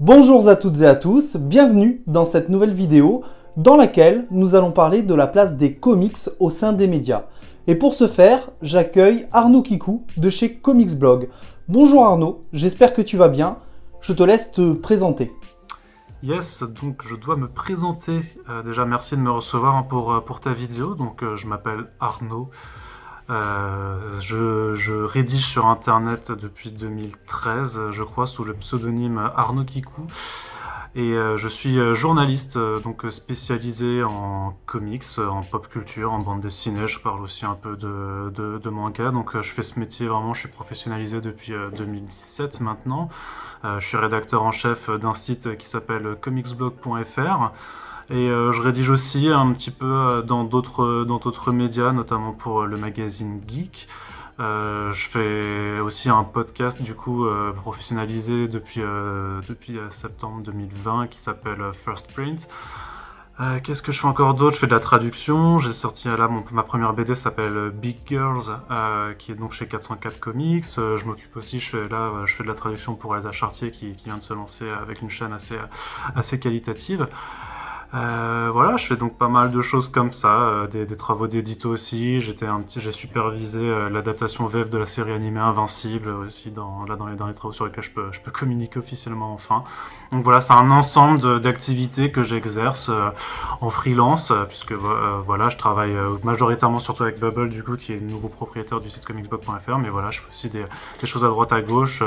Bonjour à toutes et à tous, bienvenue dans cette nouvelle vidéo dans laquelle nous allons parler de la place des comics au sein des médias. Et pour ce faire, j'accueille Arnaud Kikou de chez Comics Blog. Bonjour Arnaud, j'espère que tu vas bien. Je te laisse te présenter. Yes, donc je dois me présenter. Euh, déjà, merci de me recevoir pour, euh, pour ta vidéo. Donc, euh, je m'appelle Arnaud. Je, je, rédige sur internet depuis 2013, je crois, sous le pseudonyme Arnaud Kikou. Et je suis journaliste, donc spécialisé en comics, en pop culture, en bande dessinée. Je parle aussi un peu de, manga. Donc, je fais ce métier vraiment, je suis professionnalisé depuis 2017 maintenant. Euh, je suis rédacteur en chef d'un site qui s'appelle comicsblog.fr. Et euh, je rédige aussi un petit peu euh, dans d'autres dans d'autres médias, notamment pour le magazine Geek. je fais aussi un podcast du coup professionnalisé depuis depuis septembre 2020 qui s'appelle First Print. Euh, qu'est-ce que je fais encore d'autre? Je fais de la traduction. J'ai sorti là ma première BD s'appelle Big Girls, euh, qui est donc chez 404 Comics. Euh, je m'occupe aussi, je fais là, je fais de la traduction pour Elsa Chartier qui, qui, vient de se lancer avec une chaîne assez assez qualitative. Euh, voilà, je fais donc pas mal de choses comme ça, euh, des, travaux d'édito aussi. J'ai supervisé euh, l'adaptation VF de la série animée Invincible aussi dans là dans les, les travaux sur lesquels je peux, je peux communiquer officiellement enfin. Donc voilà, c'est un ensemble d'activités que j'exerce en freelance puisque voilà, je travaille majoritairement surtout avec Bubble du coup qui est le nouveau propriétaire du site comicsbook.fr, mais voilà, je fais aussi des, des choses à droite à gauche.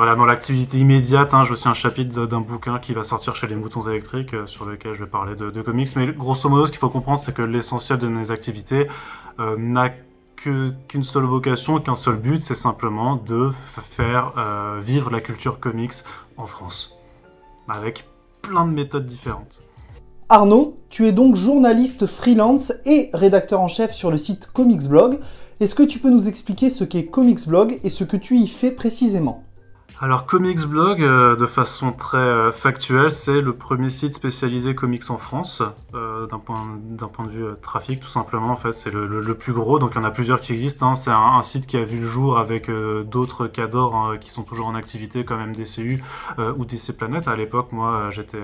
Voilà, dans l'activité immédiate, hein, j'ai aussi un chapitre d'un bouquin qui va sortir chez les moutons électriques, euh, sur lequel je vais parler de, comics. Mais grosso modo, ce qu'il faut comprendre, c'est que l'essentiel de mes activités euh, n'a qu'une seule vocation, qu'un seul but, c'est simplement de faire euh, vivre la culture comics en France, avec plein de méthodes différentes. Arnaud, tu es donc journaliste freelance et rédacteur en chef sur le site Comics Blog. Est-ce que tu peux nous expliquer ce qu'est Comics Blog et ce que tu y fais précisément? Alors Comics Blog, euh, de façon très euh, factuelle, c'est le premier site spécialisé comics en France, euh, d'un point, point de vue trafic tout simplement. En fait, c'est le, plus gros, donc il y en a plusieurs qui existent. Hein. C'est un, site qui a vu le jour avec d'autres cadors hein, qui sont toujours en activité, comme MDCU ou DC Planet. À l'époque, moi, j'étais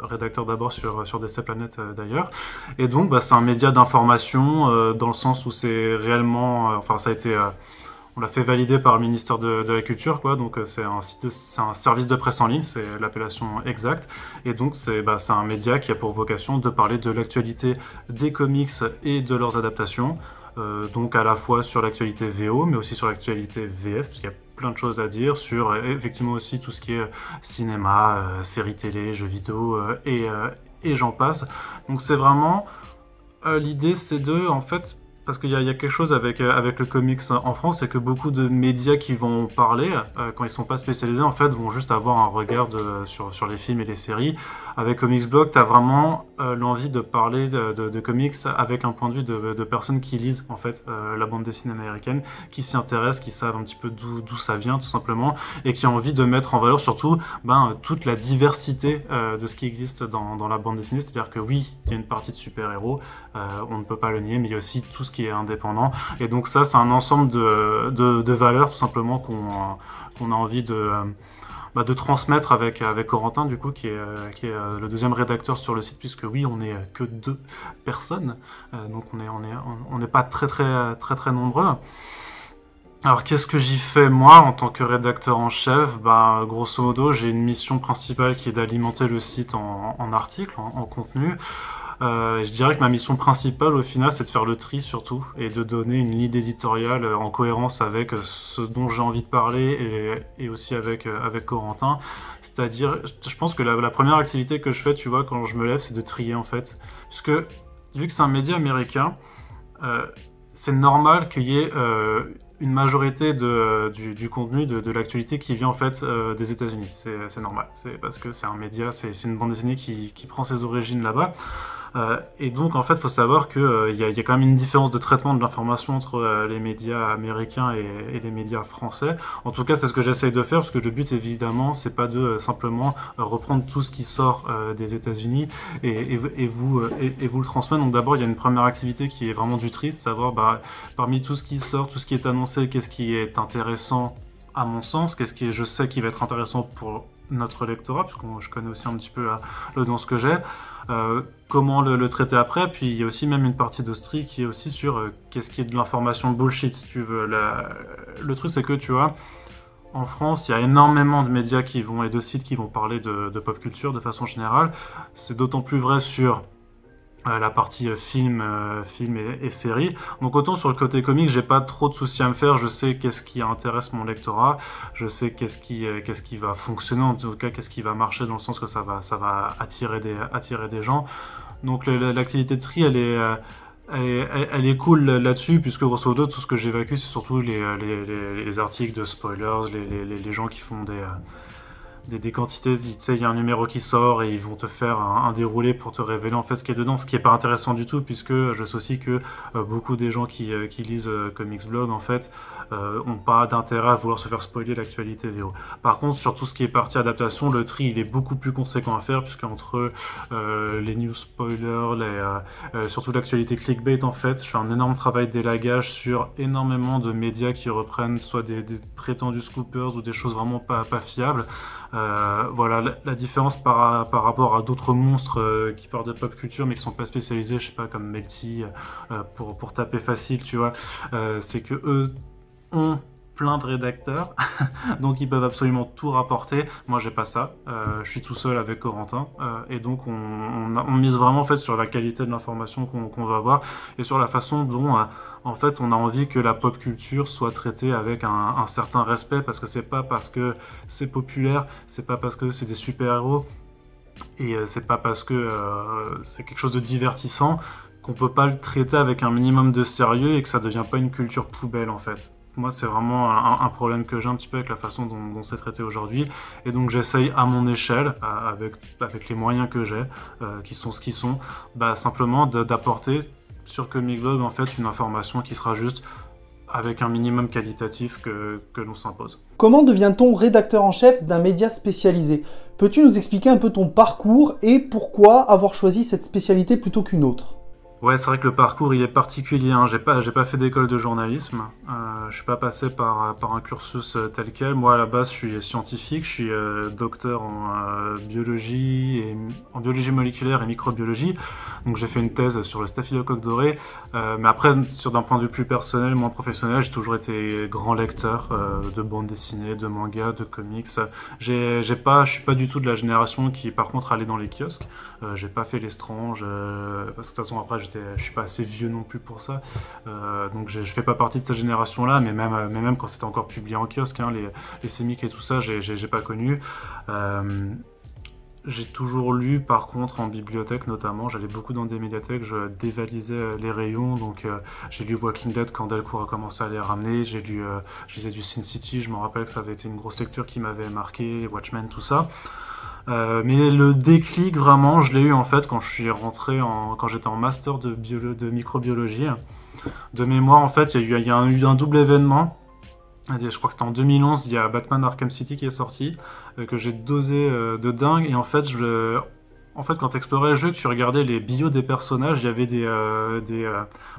rédacteur d'abord sur sur DC Planet d'ailleurs, et donc bah, c'est un média d'information dans le sens où c'est réellement, enfin ça a été on l'a fait valider par le ministère de, la Culture, quoi. Donc euh, c'est un c'est service de presse en ligne, c'est l'appellation exacte. Et donc c'est bah, un média qui a pour vocation de parler de l'actualité des comics et de leurs adaptations. Euh, donc à la fois sur l'actualité VO, mais aussi sur l'actualité VF, parce qu'il y a plein de choses à dire sur euh, effectivement aussi tout ce qui est cinéma, séries télé, jeux vidéo et, et j'en passe. Donc c'est vraiment l'idée, c'est de en fait parce qu'il y, a quelque chose avec, euh, avec le comics en France, c'est que beaucoup de médias qui vont parler, euh, quand ils sont pas spécialisés, en fait, vont juste avoir un regard sur, sur les films et les séries. Avec Comics Blog, tu as vraiment euh, l'envie de parler de, comics avec un point de vue de, personnes qui lisent, en fait, la bande dessinée américaine, qui s'y intéressent, qui savent un petit peu d'où ça vient, tout simplement, et qui ont envie de mettre en valeur surtout ben, toute la diversité de ce qui existe dans, la bande dessinée. C'est-à-dire que oui, il y a une partie de super-héros, on ne peut pas le nier, mais il y a aussi tout ce qui est indépendant. Et donc ça, c'est un ensemble de, valeurs tout simplement qu'on a envie de, bah, de transmettre avec, avec Corentin, du coup, qui est, qui est euh, le deuxième rédacteur sur le site, puisque oui, on n'est que deux personnes, euh, donc on n'est on est, on pas très très très très nombreux. Alors qu'est-ce que j'y fais moi en tant que rédacteur en chef? Bah grosso modo j'ai une mission principale qui est d'alimenter le site en articles, en contenu. Euh, je dirais que ma mission principale au final c'est de faire le tri surtout et de donner une ligne éditoriale en cohérence avec ce dont j'ai envie de parler et, aussi avec, euh, avec Corentin. C'est-à-dire, je pense que la, première activité que je fais, tu vois, quand je me lève, c'est de trier en fait. Parce que vu que c'est un média américain, euh, c'est normal qu'il y ait une majorité du, contenu de, l'actualité qui vient en fait des États-Unis. C'est normal. C'est parce que c'est un média, c'est une bande dessinée qui prend ses origines là-bas. Euh, et donc, en fait, il faut savoir qu'il euh, y, a, quand même une différence de traitement de l'information entre euh, les médias américains et, les médias français. En tout cas, c'est ce que j'essaye de faire, parce que le but, évidemment, c'est pas de simplement reprendre tout ce qui sort des États-Unis et, et, vous et, vous le transmettre. Donc, d'abord, il y a une première activité qui est vraiment du triste, savoir bah, parmi tout ce qui sort, tout ce qui est annoncé, qu'est-ce qui est intéressant à mon sens, qu'est-ce qui je sais qui va être intéressant pour notre lectorat, puisque je connais aussi un petit peu l'audience que j'ai, euh, comment le, traiter après, puis il y a aussi même une partie d'Austrie qui est aussi sur euh, qu'est-ce qui est de l'information bullshit, si tu veux. le truc c'est que, tu vois, en France, il y a énormément de médias qui vont et de sites qui vont parler de pop culture de façon générale. C'est d'autant plus vrai sur euh, la partie euh, film, euh, film et, série. Donc autant sur le côté comique, j'ai pas trop de soucis à me faire. Je sais qu'est-ce qui intéresse mon lectorat. Je sais qu'est-ce qui, qu'est-ce qui va fonctionner. En tout cas, qu'est-ce qui va marcher dans le sens que ça va, ça va attirer des, attirer des gens. Donc l'activité de tri, elle est, elle est, cool là-dessus, puisque grosso modo, tout ce que j'évacue, c'est surtout les, les, les, articles de spoilers, les gens qui font des des, quantités, tu sais, il y a un numéro qui sort et ils vont te faire un, déroulé pour te révéler en fait ce qui est dedans, ce qui est pas intéressant du tout puisque je sais aussi que euh, beaucoup des gens qui, euh, lisent euh, Comics Blog en fait ont pas d'intérêt à vouloir se faire spoiler l'actualité VO. Par contre, sur tout ce qui est partie adaptation, le tri il est beaucoup plus conséquent à faire puisque entre les news spoilers, les, surtout l'actualité clickbait en fait, je fais un énorme travail d'élagage sur énormément de médias qui reprennent soit des, des prétendus scoopers ou des choses vraiment pas fiables. Euh, voilà la, différence par, rapport à d'autres monstres euh, qui parlent de pop culture mais qui sont pas spécialisés, je sais pas comme Melty euh, pour, pour taper facile, tu vois, c'est que eux ont plein de rédacteurs, donc ils peuvent absolument tout rapporter. Moi, j'ai pas ça. je suis tout seul avec Corentin, et donc on, mise vraiment en fait sur la qualité de l'information qu'on va avoir et sur la façon dont en fait, on a envie que la pop culture soit traitée avec un, certain respect parce que c'est pas parce que c'est populaire, c'est pas parce que c'est des super-héros et euh, c'est pas parce que euh, c'est quelque chose de divertissant qu'on peut pas le traiter avec un minimum de sérieux et que ça devient pas une culture poubelle en fait. Moi, c'est vraiment un, problème que j'ai un petit peu avec la façon dont, c'est traité aujourd'hui. Et donc, j'essaye à mon échelle, avec, les moyens que j'ai, euh, qui sont ce qu'ils sont, bah, simplement d'apporter sur Comicblog en fait une information qui sera juste avec un minimum qualitatif que, que l'on s'impose. Comment devient-on rédacteur en chef d'un média spécialisé? Peux-tu nous expliquer un peu ton parcours et pourquoi avoir choisi cette spécialité plutôt qu'une autre? Ouais, c'est vrai que le parcours il est particulier. Hein. J'ai pas, j'ai pas fait d'école de journalisme. Euh, je suis pas passé par, par un cursus euh, tel quel. Moi, à la base, je suis scientifique. Je suis euh, docteur en euh, biologie et en biologie moléculaire et microbiologie. Donc, j'ai fait une thèse sur le staphylocoque doré. mais après, sur d'un point de vue plus personnel, moins professionnel, j'ai toujours été grand lecteur de bandes dessinées, de mangas, de comics. J'ai, j'ai pas, je suis pas du tout de la génération qui, par contre, allait dans les kiosques. J'ai pas fait l'estrange parce que de toute façon après je suis pas assez vieux non plus pour ça. Euh, donc je, fais pas partie de cette génération là mais même mais même quand c'était encore publié en kiosque hein, les les sémiques et tout ça j'ai pas connu. Euh, j'ai toujours lu par contre en bibliothèque notamment, j'allais beaucoup dans des médiathèques, je dévalisais les rayons, donc euh, j'ai lu Walking Dead quand Delcourt a commencé à les ramener, j'ai lu, euh, je lisais du Sin City, je me rappelle que ça avait été une grosse lecture qui m'avait marqué, Watchmen, tout ça. Euh, mais le déclic vraiment, je l'ai eu en fait quand je suis rentré en, quand j'étais en master de, de microbiologie. De mémoire, en fait, il y y a eu un double événement. Je crois que c'était en 2011, il y a Batman Arkham City qui est sorti, euh, que j'ai dosé euh, de dingue. Et en fait, je, en fait, quand tu explorais le jeu, tu regardais les bios des personnages, il y avait des, des,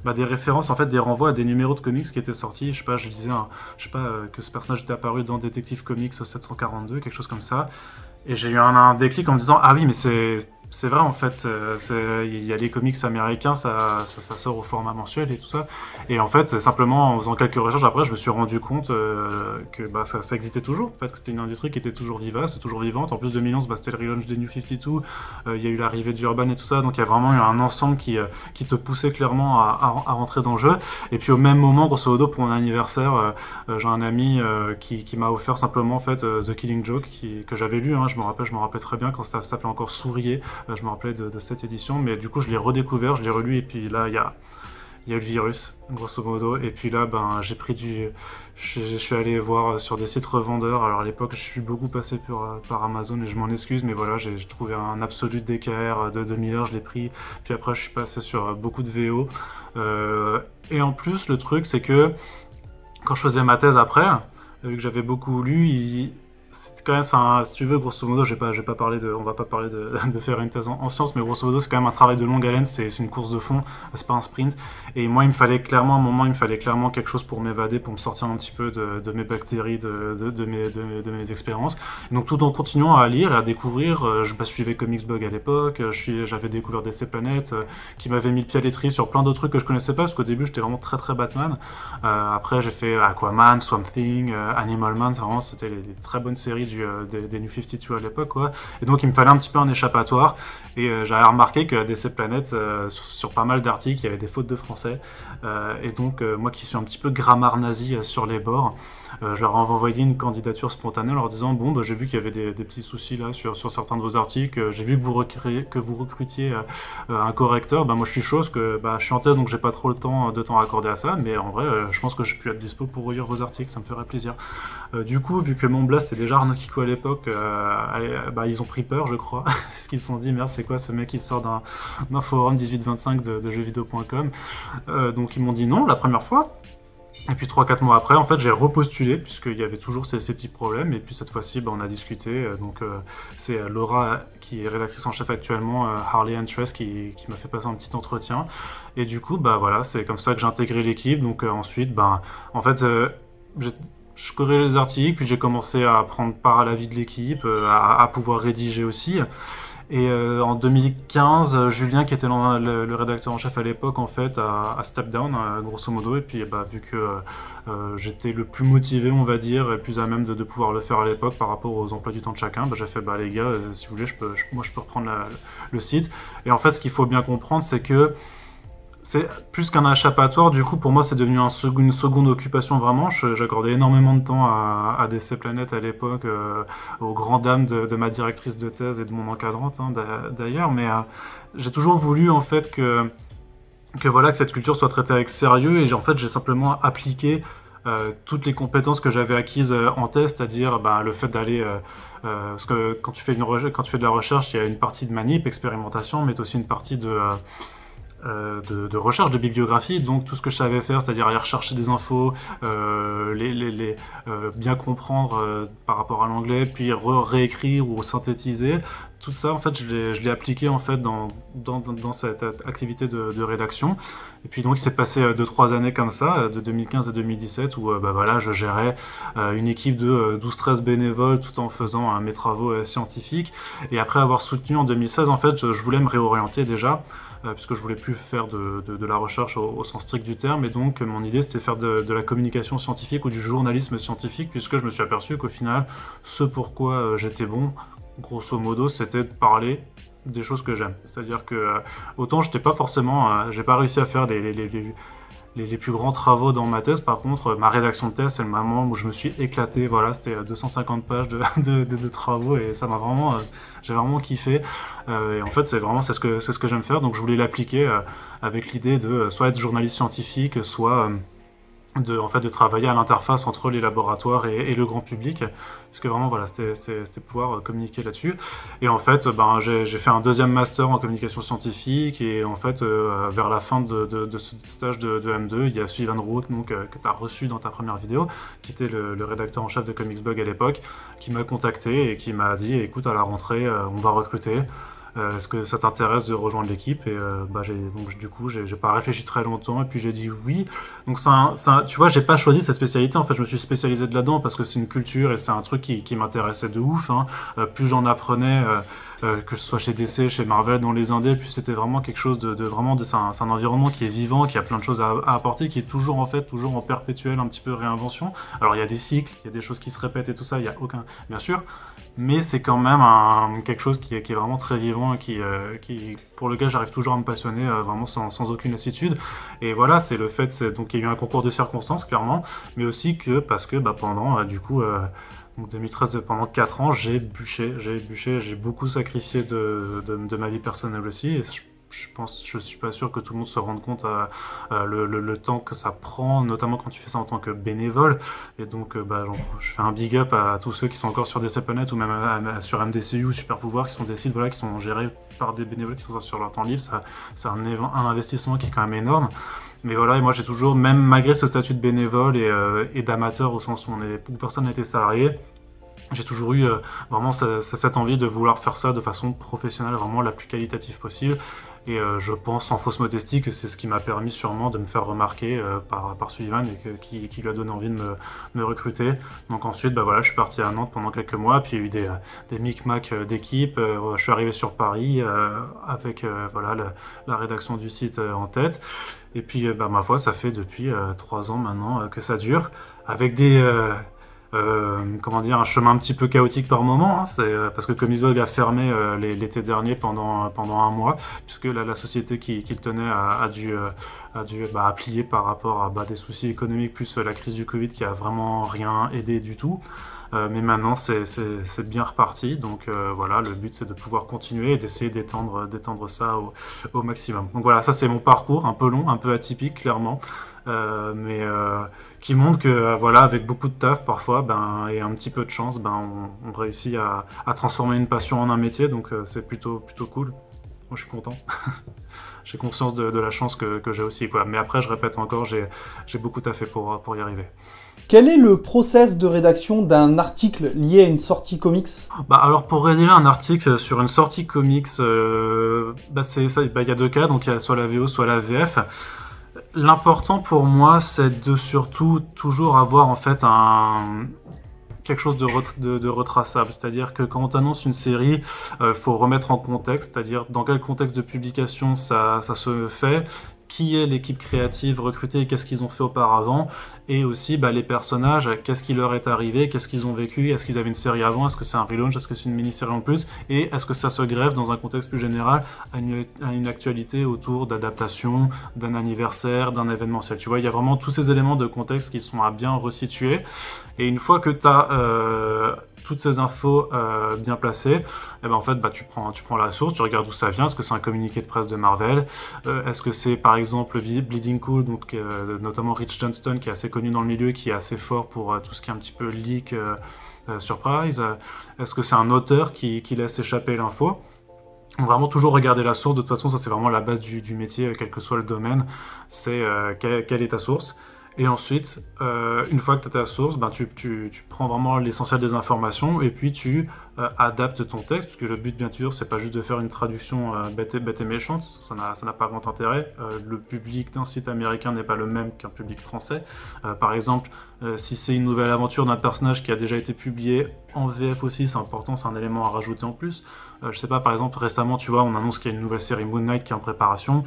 bah, des références, en fait, des renvois à des numéros de comics qui étaient sortis. Je sais pas, je disais, je sais pas, que ce personnage était apparu dans Detective Comics 742, quelque chose comme ça. Et j'ai eu un, déclic en me disant, ah oui, mais c'est c'est vrai en fait, il y a les comics américains, ça, sort au format mensuel et tout ça. Et en fait, simplement en faisant quelques recherches après, je me suis rendu compte euh, que bah, ça, existait toujours. En fait, c'était une industrie qui était toujours vivace, toujours vivante. En plus, 2011, bah, c'était le relaunch des New 52. Euh, il y a eu l'arrivée du Urban et tout ça. Donc il y a vraiment eu un ensemble qui, euh, te poussait clairement à, rentrer dans le jeu. Et puis au même moment, grosso modo, pour mon anniversaire, j'ai un ami qui, m'a offert simplement en fait The Killing Joke, que j'avais lu. Hein, je me rappelle, je me rappelle très bien quand ça s'appelait encore Sourier. Je me rappelais de, cette édition, mais du coup, je l'ai redécouvert, je l'ai relu, et puis là, il y a y a le virus, grosso modo. Et puis là, ben, j'ai pris du. Je, suis allé voir sur des sites revendeurs. Alors à l'époque, je suis beaucoup passé par, par Amazon et je m'en excuse, mais voilà, j'ai trouvé un absolu DKR de 2000 heures, je l'ai pris. Puis après, je suis passé sur beaucoup de VO. Euh, et en plus, le truc, c'est que quand je faisais ma thèse après, vu que j'avais beaucoup lu, il quand même, si tu veux, grosso modo, j'ai pas, pas parlé de, on va pas parler de, faire une thèse en, sciences, mais grosso modo, c'est quand même un travail de longue haleine, c'est, une course de fond, c'est pas un sprint. Et moi, il me fallait clairement, un moment, il me fallait clairement quelque chose pour m'évader, pour me sortir un petit peu de, mes bactéries, de, mes, de, mes expériences. Donc, tout en continuant à lire et à découvrir, euh, je bah, suivais Comicsblog à l'époque, j'avais découvert DC Planet, euh, qui m'avait mis le pied à l'étrier sur plein d'autres trucs que je connaissais pas, parce qu'au début, j'étais vraiment très très Batman. Euh, après, j'ai fait Aquaman, Swamp Thing, Animal Man, vraiment, c'était les, très bonnes séries du, des, New 52 à l'époque, quoi. Et donc, il me fallait un petit peu un échappatoire. Et euh, j'avais remarqué que DC Planet, euh, sur, pas mal d'articles, il y avait des fautes de français. Euh, et donc, moi qui suis un petit peu grammaire nazi sur les bords, je leur ai envoyé une candidature spontanée en leur disant Bon, bah, j'ai vu qu'il y avait des, petits soucis là sur, sur certains de vos articles, j'ai vu que vous, que vous recrutiez un correcteur. Bah, moi, je suis chose que bah, je suis en thèse donc j'ai pas trop le temps de temps à accorder à ça, mais en vrai, je pense que je peux être dispo pour relire vos articles, ça me ferait plaisir. du coup, vu que mon blast était déjà Arnaud Kiko à l'époque, bah, ils ont pris peur, je crois, parce qu'ils se sont dit Merde, c'est quoi ce mec qui sort d'un forum 1825 de, de jeuxvideo.com euh, Donc ils m'ont dit non la première fois. Et puis 3-4 mois après, en fait, j'ai repostulé, puisqu'il y avait toujours ces, petits problèmes. Et puis cette fois-ci, bah, on a discuté. Euh, donc euh, c'est Laura, qui est rédactrice en chef actuellement, Harley Interest, qui, qui m'a fait passer un petit entretien. Et du coup, bah voilà, c'est comme ça que j'ai intégré l'équipe. Donc ensuite, bah, en fait, je corrigeais les articles, puis j'ai commencé à prendre part à la vie de l'équipe, à, pouvoir rédiger aussi. Et euh, en 2015, Julien, qui était le, rédacteur en chef à l'époque, en fait, a, step down, euh, grosso modo. Et puis, bah, vu que euh, j'étais le plus motivé, on va dire, et plus à même de, pouvoir le faire à l'époque par rapport aux emplois du temps de chacun, bah, j'ai fait, bah les gars, si vous voulez, moi, je peux reprendre le site. Et en fait, ce qu'il faut bien comprendre, c'est que c'est plus qu'un échappatoire, du coup, pour moi, c'est devenu une seconde occupation vraiment. J'accordais énormément de temps à, à DC Planet à l'époque, euh, aux grandes dames de, ma directrice de thèse et de mon encadrante hein, d'ailleurs, mais euh, j'ai toujours voulu en fait que, que, voilà, que cette culture soit traitée avec sérieux et en fait, j'ai simplement appliqué euh, toutes les compétences que j'avais acquises en thèse, c'est-à-dire bah, le fait d'aller. parce que quand tu, fais quand tu fais de la recherche, il y a une partie de manip, expérimentation, mais aussi une partie de euh, de, recherche de bibliographie, donc tout ce que je savais faire, c'est-à-dire aller rechercher des infos, euh, les, euh, bien comprendre par rapport à l'anglais, puis réécrire ou synthétiser, tout ça en fait je l'ai appliqué en fait dans, dans, cette activité de, rédaction. Et puis donc il s'est passé 2-3 années comme ça, de 2015 à 2017, où bah, voilà, je gérais une équipe de 12-13 bénévoles tout en faisant mes travaux scientifiques. Et après avoir soutenu en 2016, en fait, je voulais me réorienter déjà puisque je voulais plus faire de, la recherche au, sens strict du terme, et donc mon idée c'était faire de, la communication scientifique ou du journalisme scientifique, puisque je me suis aperçu qu'au final, ce pourquoi euh, j'étais bon, grosso modo, c'était de parler des choses que j'aime. C'est-à-dire que euh, autant j'étais pas forcément, j'ai pas réussi à faire les, les, plus grands travaux dans ma thèse. Par contre, ma rédaction de thèse, c'est le moment où je me suis éclaté. Voilà, c'était 250 pages de, travaux et ça m'a vraiment, j'ai vraiment kiffé. Euh, et en fait, c'est vraiment c'est ce que c'est ce j'aime faire. Donc, je voulais l'appliquer euh, avec l'idée de euh, soit être journaliste scientifique, soit de travailler à l'interface entre les laboratoires et, le grand public, parce que vraiment, voilà, c'était pouvoir communiquer là-dessus. Et en fait, ben, j'ai fait un deuxième master en communication scientifique, et en fait, vers la fin de, ce stage de, M2, il y a Sylvain Root, donc, que tu as reçu dans ta première vidéo, qui était le, rédacteur en chef de Comicsblog à l'époque, qui m'a contacté et qui m'a dit, écoute, à la rentrée, on va recruter. Euh, est-ce que ça t'intéresse de rejoindre l'équipe Et euh, bah, donc, du coup, j'ai pas réfléchi très longtemps et puis j'ai dit oui. Donc, ça, ça, tu vois, j'ai pas choisi cette spécialité. En fait, je me suis spécialisé de là-dedans parce que c'est une culture et c'est un truc qui, qui m'intéressait de ouf. Hein. Euh, plus j'en apprenais, euh, que ce soit chez DC, chez Marvel, dans les indés, puis c'était vraiment quelque chose de, vraiment, de, c'est un, environnement qui est vivant, qui a plein de choses à, apporter, qui est toujours en fait, toujours en perpétuelle un petit peu réinvention. Alors il y a des cycles, il y a des choses qui se répètent et tout ça, il y a aucun, bien sûr, mais c'est quand même un, quelque chose qui est, vraiment très vivant et qui, euh, pour lequel j'arrive toujours à me passionner euh, vraiment sans, sans, aucune lassitude. Et voilà, c'est le fait, donc il y a eu un concours de circonstances clairement, mais aussi que parce que bah, pendant du coup donc 2013, pendant 4 ans, j'ai bûché, j'ai bûché, j'ai beaucoup sacrifié de, ma vie personnelle aussi. Et je, pense, je suis pas sûr que tout le monde se rende compte le, temps que ça prend, notamment quand tu fais ça en tant que bénévole. Et donc, euh, bah, je fais un big up à tous ceux qui sont encore sur des CPNet ou même sur MDCU ou Super Pouvoir, qui sont des sites voilà, qui sont gérés par des bénévoles qui font ça sur leur temps libre. C'est un investissement qui est quand même énorme. Mais voilà, et moi j'ai toujours, même malgré ce statut de bénévole et, euh, d'amateur au sens où, on est, où personne n'était salarié, j'ai toujours eu vraiment cette envie de vouloir faire ça de façon professionnelle, vraiment la plus qualitative possible. Et euh, je pense, en fausse modestie, que c'est ce qui m'a permis sûrement de me faire remarquer euh, par, par et qui, lui a donné envie de me, recruter. Donc ensuite, bah voilà, je suis parti à Nantes pendant quelques mois, puis il y a eu des, des micmacs euh, d'équipe. je suis arrivé sur Paris avec voilà, la, rédaction du site en tête. Et puis, bah, ma foi, ça fait depuis trois ans maintenant que ça dure, avec des euh, comment dire, un chemin un petit peu chaotique par moment, hein, c'est euh, parce que Comicsblog a fermé euh, l'été dernier pendant pendant un mois, puisque la, la société qui, le tenait a, a dû a dû bah, plier par rapport à bah, des soucis économiques plus la crise du Covid qui a vraiment rien aidé du tout. Mais maintenant c'est bien reparti, donc voilà, le but c'est de pouvoir continuer et d'essayer d'étendre ça au, maximum. Donc voilà, ça c'est mon parcours, un peu long, un peu atypique clairement, mais qui montre que euh, voilà, avec beaucoup de taf parfois, ben, et un petit peu de chance, ben, on, réussit à, transformer une passion en un métier, donc euh, c'est plutôt, plutôt cool. Moi, je suis content. j'ai conscience de, la chance que, j'ai aussi. Mais après, je répète encore, j'ai beaucoup taffé pour, pour y arriver. Quel est le process de rédaction d'un article lié à une sortie comics bah alors pour rédiger un article sur une sortie comics, euh, bah ça, bah, il y a deux cas, donc il y a soit la VO, soit la VF. L'important pour moi, c'est de surtout toujours avoir en fait quelque chose de, de, retraçable. C'est-à-dire que quand on annonce une série, il euh, faut remettre en contexte, c'est-à-dire dans quel contexte de publication ça, ça se fait, qui est l'équipe créative recrutée et qu'est-ce qu'ils ont fait auparavant, et aussi bah, les personnages, qu'est-ce qui leur est arrivé, qu'est-ce qu'ils ont vécu, est-ce qu'ils avaient une série avant, est-ce que c'est un relaunch, est-ce que c'est une mini-série en plus, et est-ce que ça se grève dans un contexte plus général à une, actualité autour d'adaptation, d'un anniversaire, d'un événementiel. Tu vois, il y a vraiment tous ces éléments de contexte qui sont à bien resituer, et une fois que tu as euh, toutes ces infos euh, bien placées, eh ben en fait, bah, tu, prends, la source, tu regardes d'où ça vient, est-ce que c'est un communiqué de presse de Marvel, euh, est-ce que c'est par exemple Bleeding Cool, euh, notamment Rich Johnston qui est assez connu dans le milieu, qui est assez fort pour tout ce qui est un petit peu leak, surprise, est-ce que c'est un auteur qui, laisse échapper l'info? Vraiment toujours regarder la source, de toute façon ça c'est vraiment la base du, métier, quel que soit le domaine, c'est quelle est ta source. Et ensuite, euh, une fois que tu as ta source, ben, tu, tu, tu prends vraiment l'essentiel des informations et puis tu euh, adaptes ton texte, parce que le but bien sûr, c'est pas juste de faire une traduction euh, bête, et, bête, et, méchante, ça n'a pas grand intérêt. Le public d'un site américain n'est pas le même qu'un public français. Par exemple, si c'est une nouvelle aventure d'un personnage qui a déjà été publié en VF aussi, c'est important, c'est un élément à rajouter en plus. je sais pas, par exemple, récemment, tu vois, on annonce qu'il y a une nouvelle série Moon Knight qui est en préparation.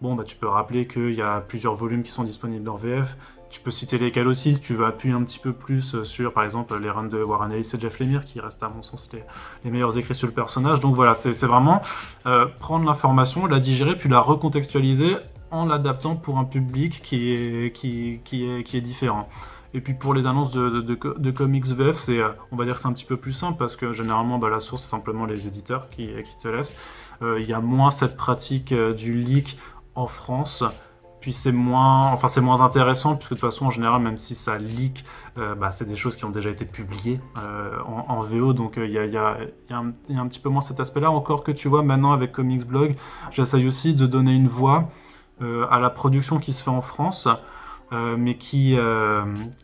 Bon, bah, tu peux rappeler qu'il y a plusieurs volumes qui sont disponibles en VF. Tu peux citer lesquels aussi, si tu veux appuyer un petit peu plus euh, sur, par exemple, les runs de Warren Ellis et Jeff Lemire, qui restent à mon sens les, meilleurs écrits sur le personnage. Donc voilà, c'est vraiment euh, prendre l'information, la digérer, puis la recontextualiser en l'adaptant pour un public qui est, qui, est, qui est différent. Et puis pour les annonces de, de, comics VF, euh, on va dire que c'est un petit peu plus simple parce que généralement bah, la source c'est simplement les éditeurs qui, qui te laissent. Il y a moins cette pratique du leak en France. Puis c'est moins, enfin c'est moins intéressant puisque de toute façon en général même si ça leak, euh, bah, c'est des choses qui ont déjà été publiées euh, en, VO donc il y, a, un petit peu moins cet aspect-là. Encore que tu vois maintenant avec Comics Blog, j'essaye aussi de donner une voix euh, à la production qui se fait en France. mais qui,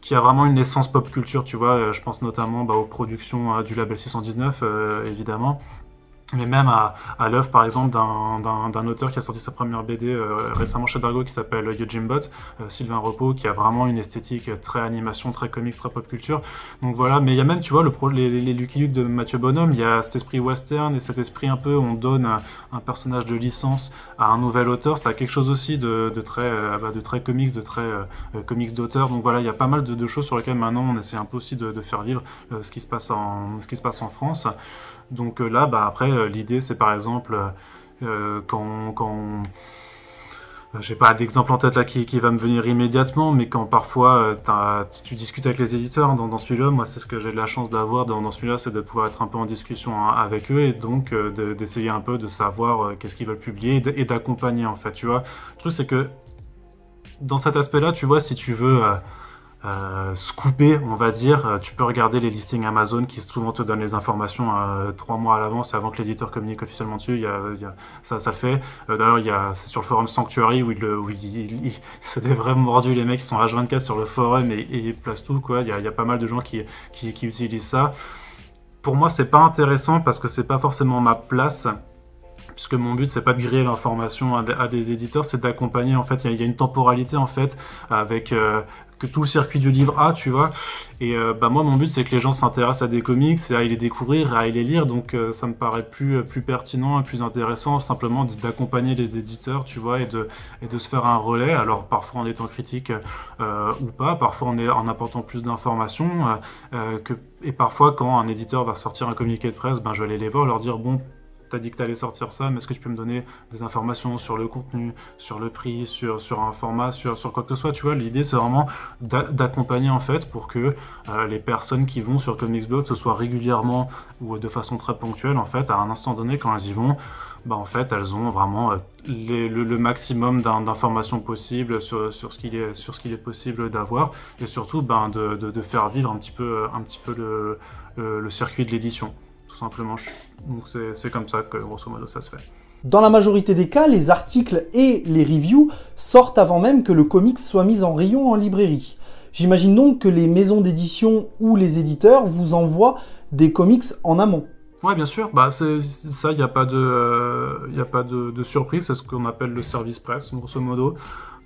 qui a vraiment une essence pop culture, tu vois, je pense notamment bah, aux productions du label 619, évidemment, mais même à, à l'œuvre par exemple d'un auteur qui a sorti sa première BD euh, récemment chez Dargo qui s'appelle Yojimbot, euh, Sylvain Repos, qui a vraiment une esthétique très animation, très comics, très pop culture. Donc voilà, mais il y a même, tu vois, le pro, les, les, Lucky Luke de Mathieu Bonhomme, il y a cet esprit western et cet esprit un peu, on donne un, personnage de licence à un nouvel auteur, ça a quelque chose aussi de, de très, euh, bah, de très comics, de très comics d'auteur. Donc voilà, il y a pas mal de, de, choses sur lesquelles maintenant on essaie un peu aussi de, de faire vivre ce, qui se passe en, ce qui se passe en France. Donc euh, là, bah, après, euh, l'idée, c'est par exemple, euh, quand, quand j'ai pas d'exemple en tête là qui, va me venir immédiatement, mais quand parfois tu discutes avec les éditeurs dans, celui-là, moi c'est ce que j'ai de la chance d'avoir dans, celui-là, c'est de pouvoir être un peu en discussion hein, avec eux et donc d'essayer un peu de savoir qu'est-ce qu'ils veulent publier et d'accompagner en fait, tu vois. Le truc c'est que dans cet aspect-là, tu vois, si tu veux scooper, on va dire. Euh, tu peux regarder les listings Amazon qui souvent te donnent les informations euh, trois mois à l'avance avant que l'éditeur communique officiellement dessus. Il y a, ça, le fait. Euh, D'ailleurs, c'est sur le forum Sanctuary où, il, où il, c'est des vrais mordus les mecs qui sont H24 sur le forum et, et ils placent tout quoi. Il y, a, pas mal de gens qui, utilisent ça. pour moi, c'est pas intéressant parce que c'est pas forcément ma place puisque mon but c'est pas de griller l'information à, des éditeurs, c'est d'accompagner en fait, il y, a une temporalité en fait avec euh, que tout le circuit du livre a, tu vois. Et euh, bah moi mon but c'est que les gens s'intéressent à des comics, et à les découvrir, à les lire, donc euh, ça me paraît plus plus pertinent et plus intéressant simplement d'accompagner les éditeurs, tu vois, et de et de se faire un relais. Alors parfois en étant critique ou pas, parfois en, en apportant plus d'informations et parfois quand un éditeur va sortir un communiqué de presse, ben je vais aller les voir, leur dire bon t'as dit que t'allais sortir ça, mais est-ce que tu peux me donner des informations sur le contenu, sur le prix, sur, sur un format, sur, sur quoi que ce soit, tu vois, l'idée c'est vraiment d'accompagner en fait pour que euh, les personnes qui vont sur Comicsblog, ce soit régulièrement ou de façon très ponctuelle, en fait, à un instant donné, quand elles y vont, bah en fait, elles ont vraiment euh, le, maximum d'informations possibles sur, sur ce qu'il est, est possible d'avoir, et surtout ben, de, de, faire vivre un petit peu, un petit peu le, le circuit de l'édition simplement. Donc c'est comme ça que grosso modo ça se fait. Dans la majorité des cas, les articles et les reviews sortent avant même que le comics soit mis en rayon en librairie. J'imagine donc que les maisons d'édition ou les éditeurs vous envoient des comics en amont. Ouais, bien sûr. Bah, c'est ça, il n'y a pas de, euh, a pas de, de surprise. C'est ce qu'on appelle le service presse, grosso modo.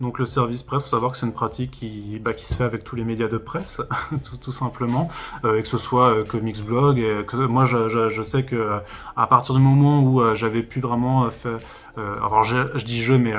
Donc le service presse, faut savoir que c'est une pratique qui, bah, se fait avec tous les médias de presse, tout, simplement, euh, et que ce soit euh, Comics Blog. Que moi, je, je, je, sais que à partir du moment où euh, j'avais pu vraiment faire, alors je, je, dis je, mais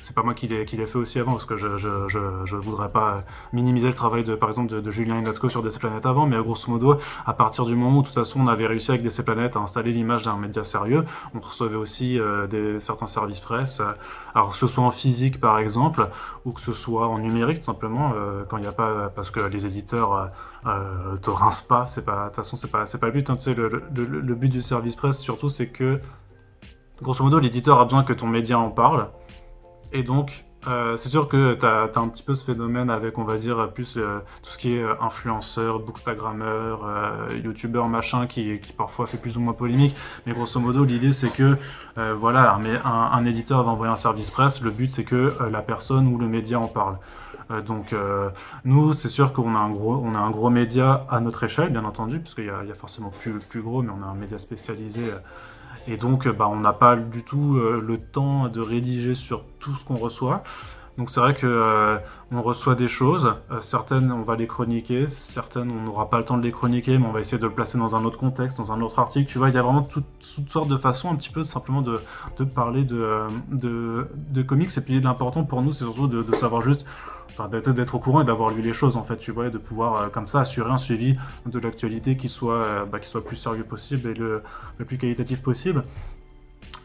c'est pas moi qui l'ai, fait aussi avant, parce que je, je, voudrais pas minimiser le travail de, par exemple, de, Julien et Natko sur DC Planète avant, mais grosso modo, à partir du moment où, de toute façon, on avait réussi avec DC Planète à installer l'image d'un média sérieux, on recevait aussi euh, des, certains services presse, euh, alors que ce soit en physique, par exemple, ou que ce soit en numérique, tout simplement, euh, quand il n'y a pas, parce que les éditeurs te rincent pas, de toute façon, c'est pas, pas le but, hein, le but du service presse, surtout, c'est que, grosso modo, l'éditeur a besoin que ton média en parle, et donc, euh, c'est sûr que tu as, un petit peu ce phénomène avec, on va dire, plus euh, tout ce qui est euh, influenceur, bookstagrammeur, euh, youtubeur, machin, qui, qui, parfois fait plus ou moins polémique. Mais grosso modo, l'idée c'est que, voilà, un, un, éditeur va envoyer un service presse. Le but c'est que la personne ou le média en parle. donc, nous, c'est sûr qu'on a un gros, a un gros média à notre échelle, bien entendu, parce qu'il y, y, a forcément plus, plus gros, mais on a un média spécialisé et donc, bah, on n'a pas du tout euh, le temps de rédiger sur tout ce qu'on reçoit. Donc c'est vrai que euh, on reçoit des choses, euh, certaines on va les chroniquer, certaines on n'aura pas le temps de les chroniquer, mais on va essayer de le placer dans un autre contexte, dans un autre article. Tu vois, il y a vraiment toutes, sortes de façons, un petit peu simplement de, parler de, de, comics. Et puis l'important pour nous, c'est surtout de savoir juste enfin, d'être au courant et d'avoir lu les choses en fait, tu vois, et de pouvoir euh, comme ça assurer un suivi de l'actualité qui soit, euh, bah, qui soit plus sérieux possible et le, le plus qualitatif possible.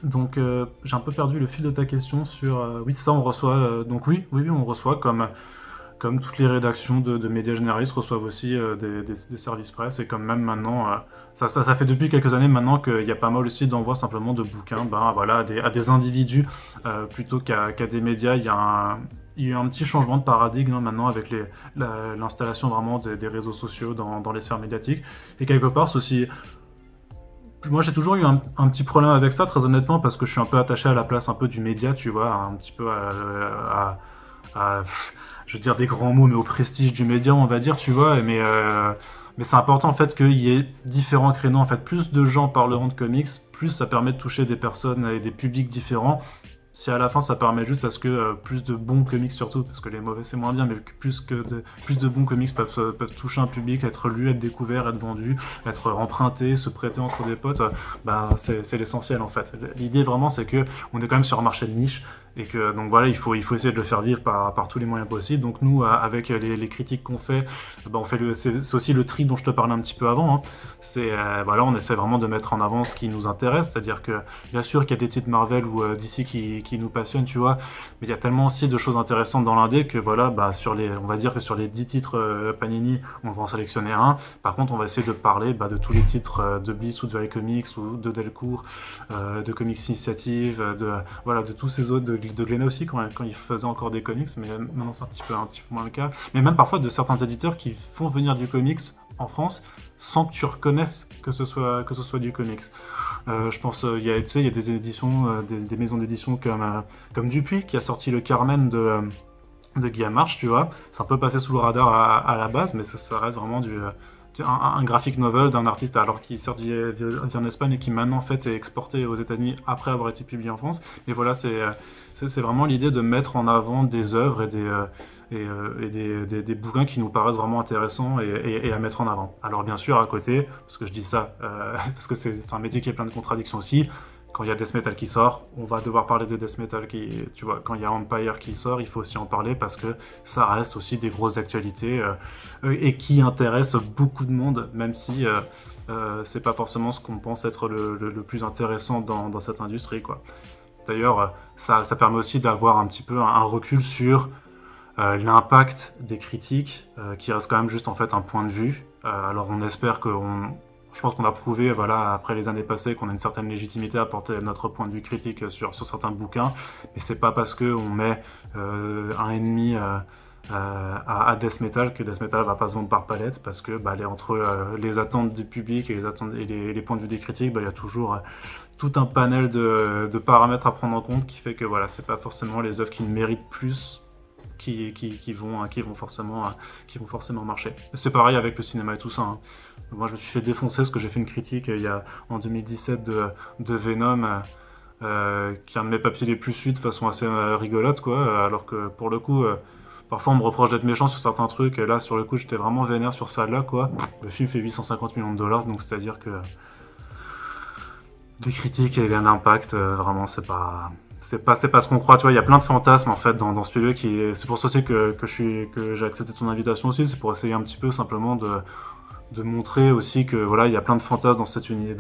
Donc euh, j'ai un peu perdu le fil de ta question sur oui ça on reçoit donc oui oui on reçoit comme comme toutes les rédactions de, médias généralistes reçoivent aussi des, services presse et comme même maintenant ça, ça, fait depuis quelques années maintenant qu'il y a pas mal aussi d'envois simplement de bouquins ben, voilà, à, des, à des individus plutôt qu'à des médias. Il y a un, il y a eu un petit changement de paradigme hein, maintenant avec l'installation vraiment des, réseaux sociaux dans, dans, les sphères médiatiques. Et quelque part, aussi... Moi, j'ai toujours eu un, petit problème avec ça, très honnêtement, parce que je suis un peu attaché à la place un peu du média, tu vois, un petit peu à, à, je veux dire des grands mots, mais au prestige du média, on va dire, tu vois, mais... Euh, mais c'est important en fait qu'il y ait différents créneaux. En fait, plus de gens parleront de comics, plus ça permet de toucher des personnes et des publics différents si à la fin ça permet juste à ce que euh, plus de bons comics surtout, parce que les mauvais c'est moins bien, mais plus que de, plus de bons comics peuvent, euh, toucher un public, être lus, être découverts, être vendus, être empruntés, se prêter entre des potes, euh, bah c'est l'essentiel en fait. L'idée vraiment c'est que on est quand même sur un marché de niche et que donc voilà il faut il faut essayer de le faire vivre par, par tous les moyens possibles. Donc nous avec les, critiques qu'on fait bah, on fait c'est aussi le tri dont je te parlais un petit peu avant hein. c'est euh, voilà on essaie vraiment de mettre en avant ce qui nous intéresse. C'est à dire que bien sûr qu'il y a des titres Marvel ou euh, DC qui, qui nous passionnent tu vois. Mais il y a tellement aussi de choses intéressantes dans l'indé que voilà bah sur les on va dire que sur les 10 titres euh, Panini on va en sélectionner un. Par contre on va essayer de parler bah, de tous les titres euh, de Bliss ou de Valley Comics ou de Delcourt de Comics Initiative de voilà de tous ces autres de Glénat aussi quand, il faisait encore des comics, mais maintenant c'est un petit, peu, un petit peu moins le cas. Mais même parfois de certains éditeurs qui font venir du comics en France sans que tu reconnaisses que ce soit, que ce soit du comics. Euh, je pense, euh, il y, a, y a des éditions, euh, des, maisons d'édition comme, comme Dupuis qui a sorti le Carmen de, de Guillaume March, tu vois. C'est un peu passé sous le radar à, la base, mais ça, reste vraiment du, un, graphic novel d'un artiste alors qui sort en Espagne et qui maintenant en fait est exporté aux États-Unis après avoir été publié en France. Mais voilà, c'est c'est vraiment l'idée de mettre en avant des œuvres et des et, des, des, bouquins qui nous paraissent vraiment intéressants et, à mettre en avant. Alors bien sûr, à côté, parce que je dis ça, parce que c'est un métier qui est plein de contradictions aussi, quand il y a Death Metal qui sort, on va devoir parler de Death Metal qui, tu quand il y a Empire qui sort, il faut aussi en parler parce que ça reste aussi des grosses actualités euh, et qui intéressent beaucoup de monde, même si euh, euh, c'est pas forcément ce qu'on pense être le, plus intéressant dans, cette industrie. D'ailleurs, ça, permet aussi d'avoir un petit peu un, recul sur l'impact des critiques, qui reste quand même juste en fait un point de vue. alors on espère qu'on je pense qu'on a prouvé, voilà, après les années passées, qu'on a une certaine légitimité à porter notre point de vue critique sur, certains bouquins. Mais c'est pas parce qu'on met euh, un ennemi euh, euh, à, Death Metal que Death Metal va pas se vendre par palette, parce que bah, les, entre les attentes du public et les, et points de vue des critiques, bah, il y a toujours tout un panel de, paramètres à prendre en compte qui fait que voilà, c'est pas forcément les œuvres qui méritent plus qui vont forcément marcher. C'est pareil avec le cinéma et tout ça. Hein. Moi, je me suis fait défoncer parce que j'ai fait une critique euh, il y a, en 2017 de, Venom, euh, euh, qui est un de mes papiers les plus suivis de façon assez rigolote, quoi. Alors que pour le coup, parfois on me reproche d'être méchant sur certains trucs. Et là, sur le coup, j'étais vraiment vénère sur ça là, quoi. Le film fait 850 millions de dollars, donc c'est-à-dire que des critiques et un impact, vraiment, c'est pas c'est pas pas ce qu'on croit tu vois il y a plein de fantasmes en fait dans, ce milieu qui c'est pour ça aussi que, que je que j'ai accepté ton invitation aussi c'est pour essayer un petit peu simplement de de montrer aussi que voilà il y a plein de fantasmes dans cette unité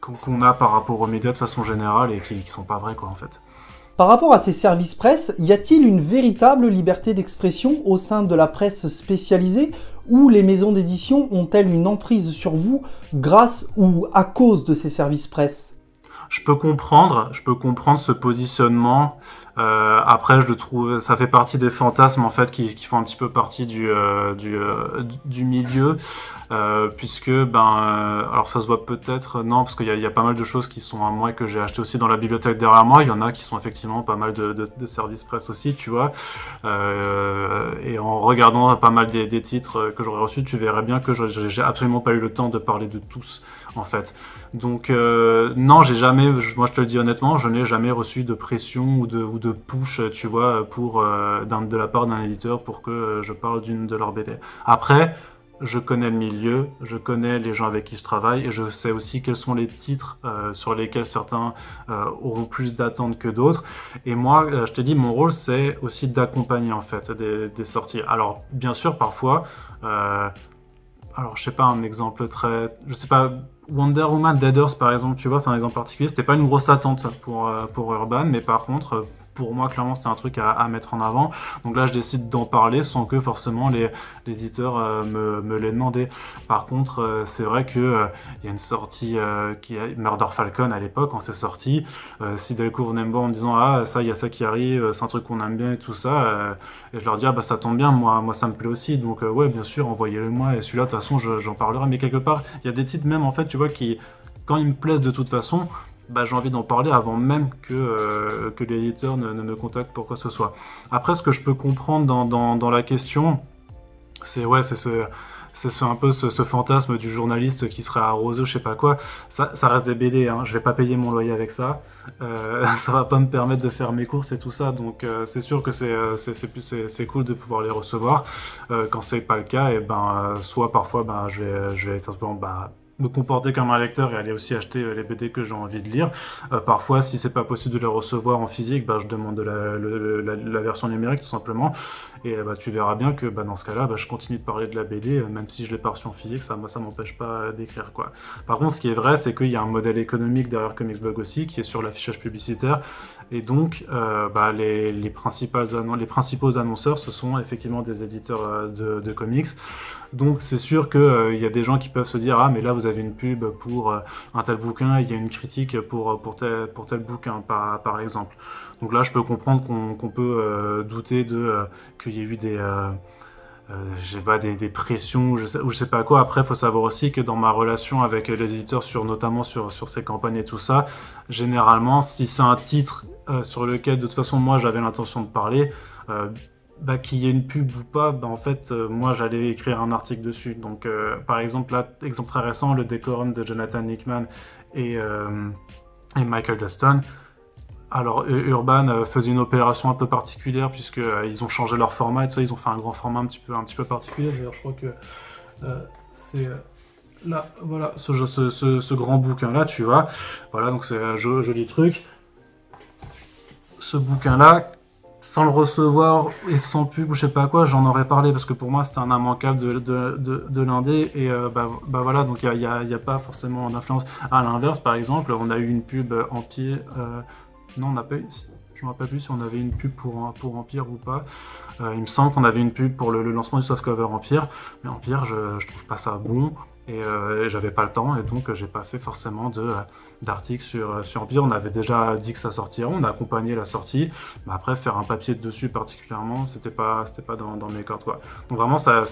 qu'on a par rapport aux médias de façon générale et qui, qui sont pas vrais quoi en fait par rapport à ces services presse, y a-t-il une véritable liberté d'expression au sein de la presse spécialisée ou les maisons d'édition ont-elles une emprise sur vous grâce ou à cause de ces services presse? Je peux comprendre, je peux comprendre ce positionnement. Euh, après, je le trouve, ça fait partie des fantasmes en fait qui, qui font un petit peu partie du euh, du, euh, du, milieu, euh, puisque ben, euh, alors ça se voit peut-être non parce qu'il y y a, pas mal de choses qui sont à moi que j'ai acheté aussi dans la bibliothèque derrière moi. Il y en a qui sont effectivement pas mal de, de, de services presse aussi, tu vois. et en regardant pas mal des, des titres que j'aurais reçus, tu verrais bien que j'ai absolument pas eu le temps de parler de tous en fait. Donc euh, non, j'ai jamais, moi je te le dis honnêtement, je n'ai jamais reçu de pression ou de, ou push, tu vois, euh, de la part d'un éditeur pour que euh, je parle d'une de leurs BD. Après, je connais le milieu, je connais les gens avec qui je travaille et je sais aussi quels sont les titres sur lesquels certains auront plus d'attentes que d'autres. Et moi, je te dis, mon rôle c'est aussi d'accompagner en fait des, des, sorties. Alors bien sûr, parfois, alors je sais pas un exemple très, je sais pas Wonder Woman Dead Earth par exemple, tu vois, c'est un exemple particulier. C'était pas une grosse attente pour, euh, pour Urban, mais par contre, pour moi, clairement, c'était un truc à, mettre en avant. Donc là, je décide d'en parler sans que forcément les l'éditeur euh, me, me l'ait demandé. Par contre, euh, c'est vrai que euh, il y a une sortie qui a Murder Falcon à l'époque, quand c'est sorti. si Delcourt venait me voir en me disant ah ça, il y a ça qui arrive, c'est un truc qu'on aime bien et tout ça, et je leur dis ah bah ça tombe bien, moi moi ça me plaît aussi. Donc ouais, bien sûr, envoyez-le moi. Et celui-là, de toute façon, j'en parlerai. Mais quelque part, il y a des titres même en fait, tu vois, qui quand ils me plaisent de toute façon, bah, j'ai envie d'en parler avant même que, euh, que l'éditeur ne, me contacte pour quoi que ce soit. Après, ce que je peux comprendre dans, dans, la question, c'est ouais, c'est ce, c'est un peu ce, ce, fantasme du journaliste qui serait arrosé, je sais pas quoi. Ça, reste des BD, hein. je vais pas payer mon loyer avec ça. Euh, ça va pas me permettre de faire mes courses et tout ça, donc euh, c'est sûr que c'est euh, c'est cool de pouvoir les recevoir. Quand c'est pas le cas, et ben soit parfois ben je vais je vais simplement bah me comporter comme un lecteur et aller aussi acheter euh, les BD que j'ai envie de lire. Euh, parfois, si c'est pas possible de les recevoir en physique, bah, je demande la, version numérique tout simplement. Et bah, tu verras bien que bah, dans ce cas-là, bah, je continue de parler de la BD, euh, même si je l'ai pas en physique, ça, moi, ça m'empêche pas d'écrire. quoi. Par contre, ce qui est vrai, c'est qu'il y a un modèle économique derrière Comicsblog aussi, qui est sur l'affichage publicitaire. Et donc, euh, les, principaux annonceurs, ce sont effectivement des éditeurs de comics. Donc c'est sûr qu'il euh, y a des gens qui peuvent se dire ah mais là vous avez une pub pour euh, un tel bouquin, il y a une critique pour, pour, tel, pour tel bouquin par, par exemple. Donc là je peux comprendre qu'on peut euh, douter de qu'il y ait eu des pas des, des, pressions sais, ou je sais pas quoi. Après, faut savoir aussi que dans ma relation avec les éditeurs, sur notamment sur, sur ces campagnes et tout ça, généralement, si c'est un titre sur lequel de toute façon moi j'avais l'intention de parler, bah, qu'il y ait une pub ou pas, bah, en fait, euh, moi j'allais écrire un article dessus. Donc, euh, par exemple, là, exemple très récent, le décorum de Jonathan Hickman et, et Michael Dustin. Alors, Urban faisait une opération un peu particulière puisqu'ils ils ont changé leur format et tout ça, ils ont fait un grand format un petit peu, un petit peu particulier. D'ailleurs, je crois que c'est là, voilà, ce, ce, grand bouquin là, tu vois. Voilà, donc c'est un joli truc. Ce bouquin là, sans le recevoir et sans pub ou je sais pas quoi, j'en aurais parlé parce que pour moi c'était un immanquable de, de, et euh, bah, bah, voilà, donc il n'y a, pas forcément d'influence. À l'inverse, par exemple, on a eu une pub Empire. Euh, non, on n'a pas eu. Je me rappelle plus si on avait une pub pour, pour Empire ou pas. Euh, il me semble qu'on avait une pub pour le, lancement du softcover Empire, mais Empire, je, je trouve pas ça bon. Euh, et, j'avais pas le temps et donc j'ai pas fait forcément de d'articles sur, sur Empire. On avait déjà dit que ça sortirait, on a accompagné la sortie, mais après faire un papier dessus particulièrement, c'était pas c'était pas dans, mes cordes. Donc vraiment ça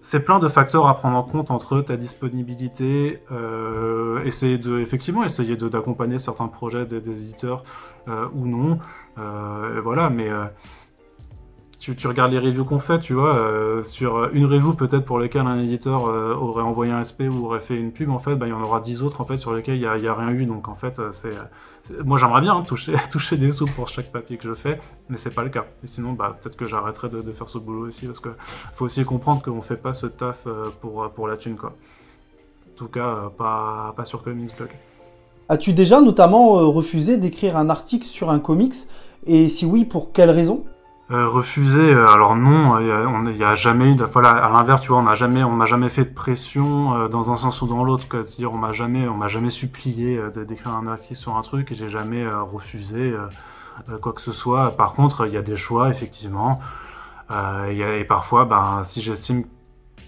c'est plein de facteurs à prendre en compte entre ta disponibilité, euh, essayer de effectivement essayer d'accompagner certains projets des, éditeurs euh, ou non, et voilà, mais tu, regardes les reviews qu'on fait, tu vois, euh, sur une review peut-être pour laquelle un éditeur euh, aurait envoyé un SP ou aurait fait une pub, en fait, bah, il y en aura 10 autres en fait sur lesquels il n'y a, rien eu. Donc en fait, euh, c'est moi j'aimerais bien toucher, des sous pour chaque papier que je fais, mais c'est pas le cas. Et sinon, bah, peut-être que j'arrêterai de, faire ce boulot aussi, parce que faut aussi comprendre qu'on fait pas ce taf pour, pour la thune, quoi. En tout cas, pas, pas sur Comics Blog. As-tu déjà notamment refusé d'écrire un article sur un comics? Et si oui, pour quelle raison? Euh, refuser, euh, alors non, il n'y a, jamais eu, de, voilà, à l'inverse, tu vois, on n'a jamais, on m'a jamais fait de pression euh, dans un sens ou dans l'autre, c'est-à-dire on m'a jamais, on m'a jamais supplié d'écrire un article sur un truc et j'ai jamais refusé quoi que ce soit. Par contre, il y a des choix, effectivement, et parfois, ben, si j'estime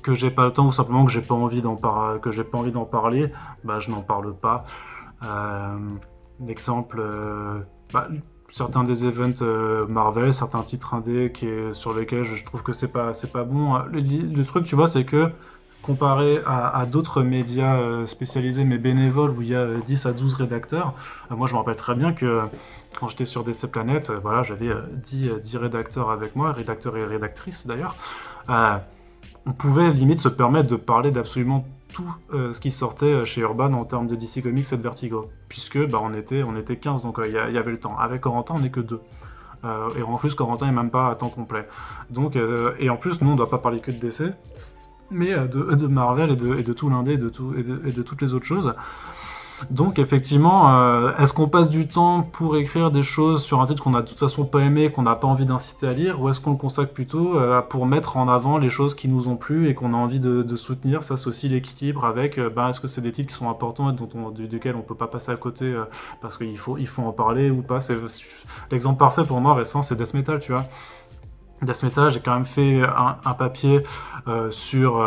que j'ai pas le temps ou simplement que j'ai pas envie d'en parler, que j'ai pas envie d'en parler, bah, je n'en parle pas. Exemple, bah, certains des events euh, Marvel, certains titres indés qui sur lesquels je, trouve que c'est pas pas bon. Le, truc, tu vois, c'est que comparé à, d'autres médias euh, spécialisés mais bénévoles où il y a 10 à 12 rédacteurs, euh, moi je me rappelle très bien que quand j'étais sur DC Planet, voilà, j'avais 10, 10 rédacteurs avec moi, rédacteurs et rédactrices d'ailleurs. on pouvait limite se permettre de parler d'absolument tout euh, ce qui sortait euh, chez Urban en termes de DC Comics et de Vertigo, puisque bah, on, était, on était 15, donc euh, il y, avait le temps. Avec Corentin, on n'est que deux. et en plus, Corentin n'est même pas à temps complet. Donc, et en plus, nous, on ne doit pas parler que de DC, mais de, Marvel et de, et de tout l'indé et, de tout, et de toutes les autres choses. Donc effectivement, euh, est-ce qu'on passe du temps pour écrire des choses sur un titre qu'on a de toute façon pas aimé, qu'on n'a pas envie d'inciter à lire, ou est-ce qu'on le consacre plutôt euh, pour mettre en avant les choses qui nous ont plu et qu'on a envie de, soutenir? Ça c'est aussi l'équilibre avec, euh, ben, est-ce que c'est des titres qui sont importants et dont on, duquel on peut pas passer à côté parce qu'il faut, il faut en parler ou pas? L'exemple parfait pour moi récent c'est Death Metal, tu vois. Death Metal, j'ai quand même fait un, papier sur,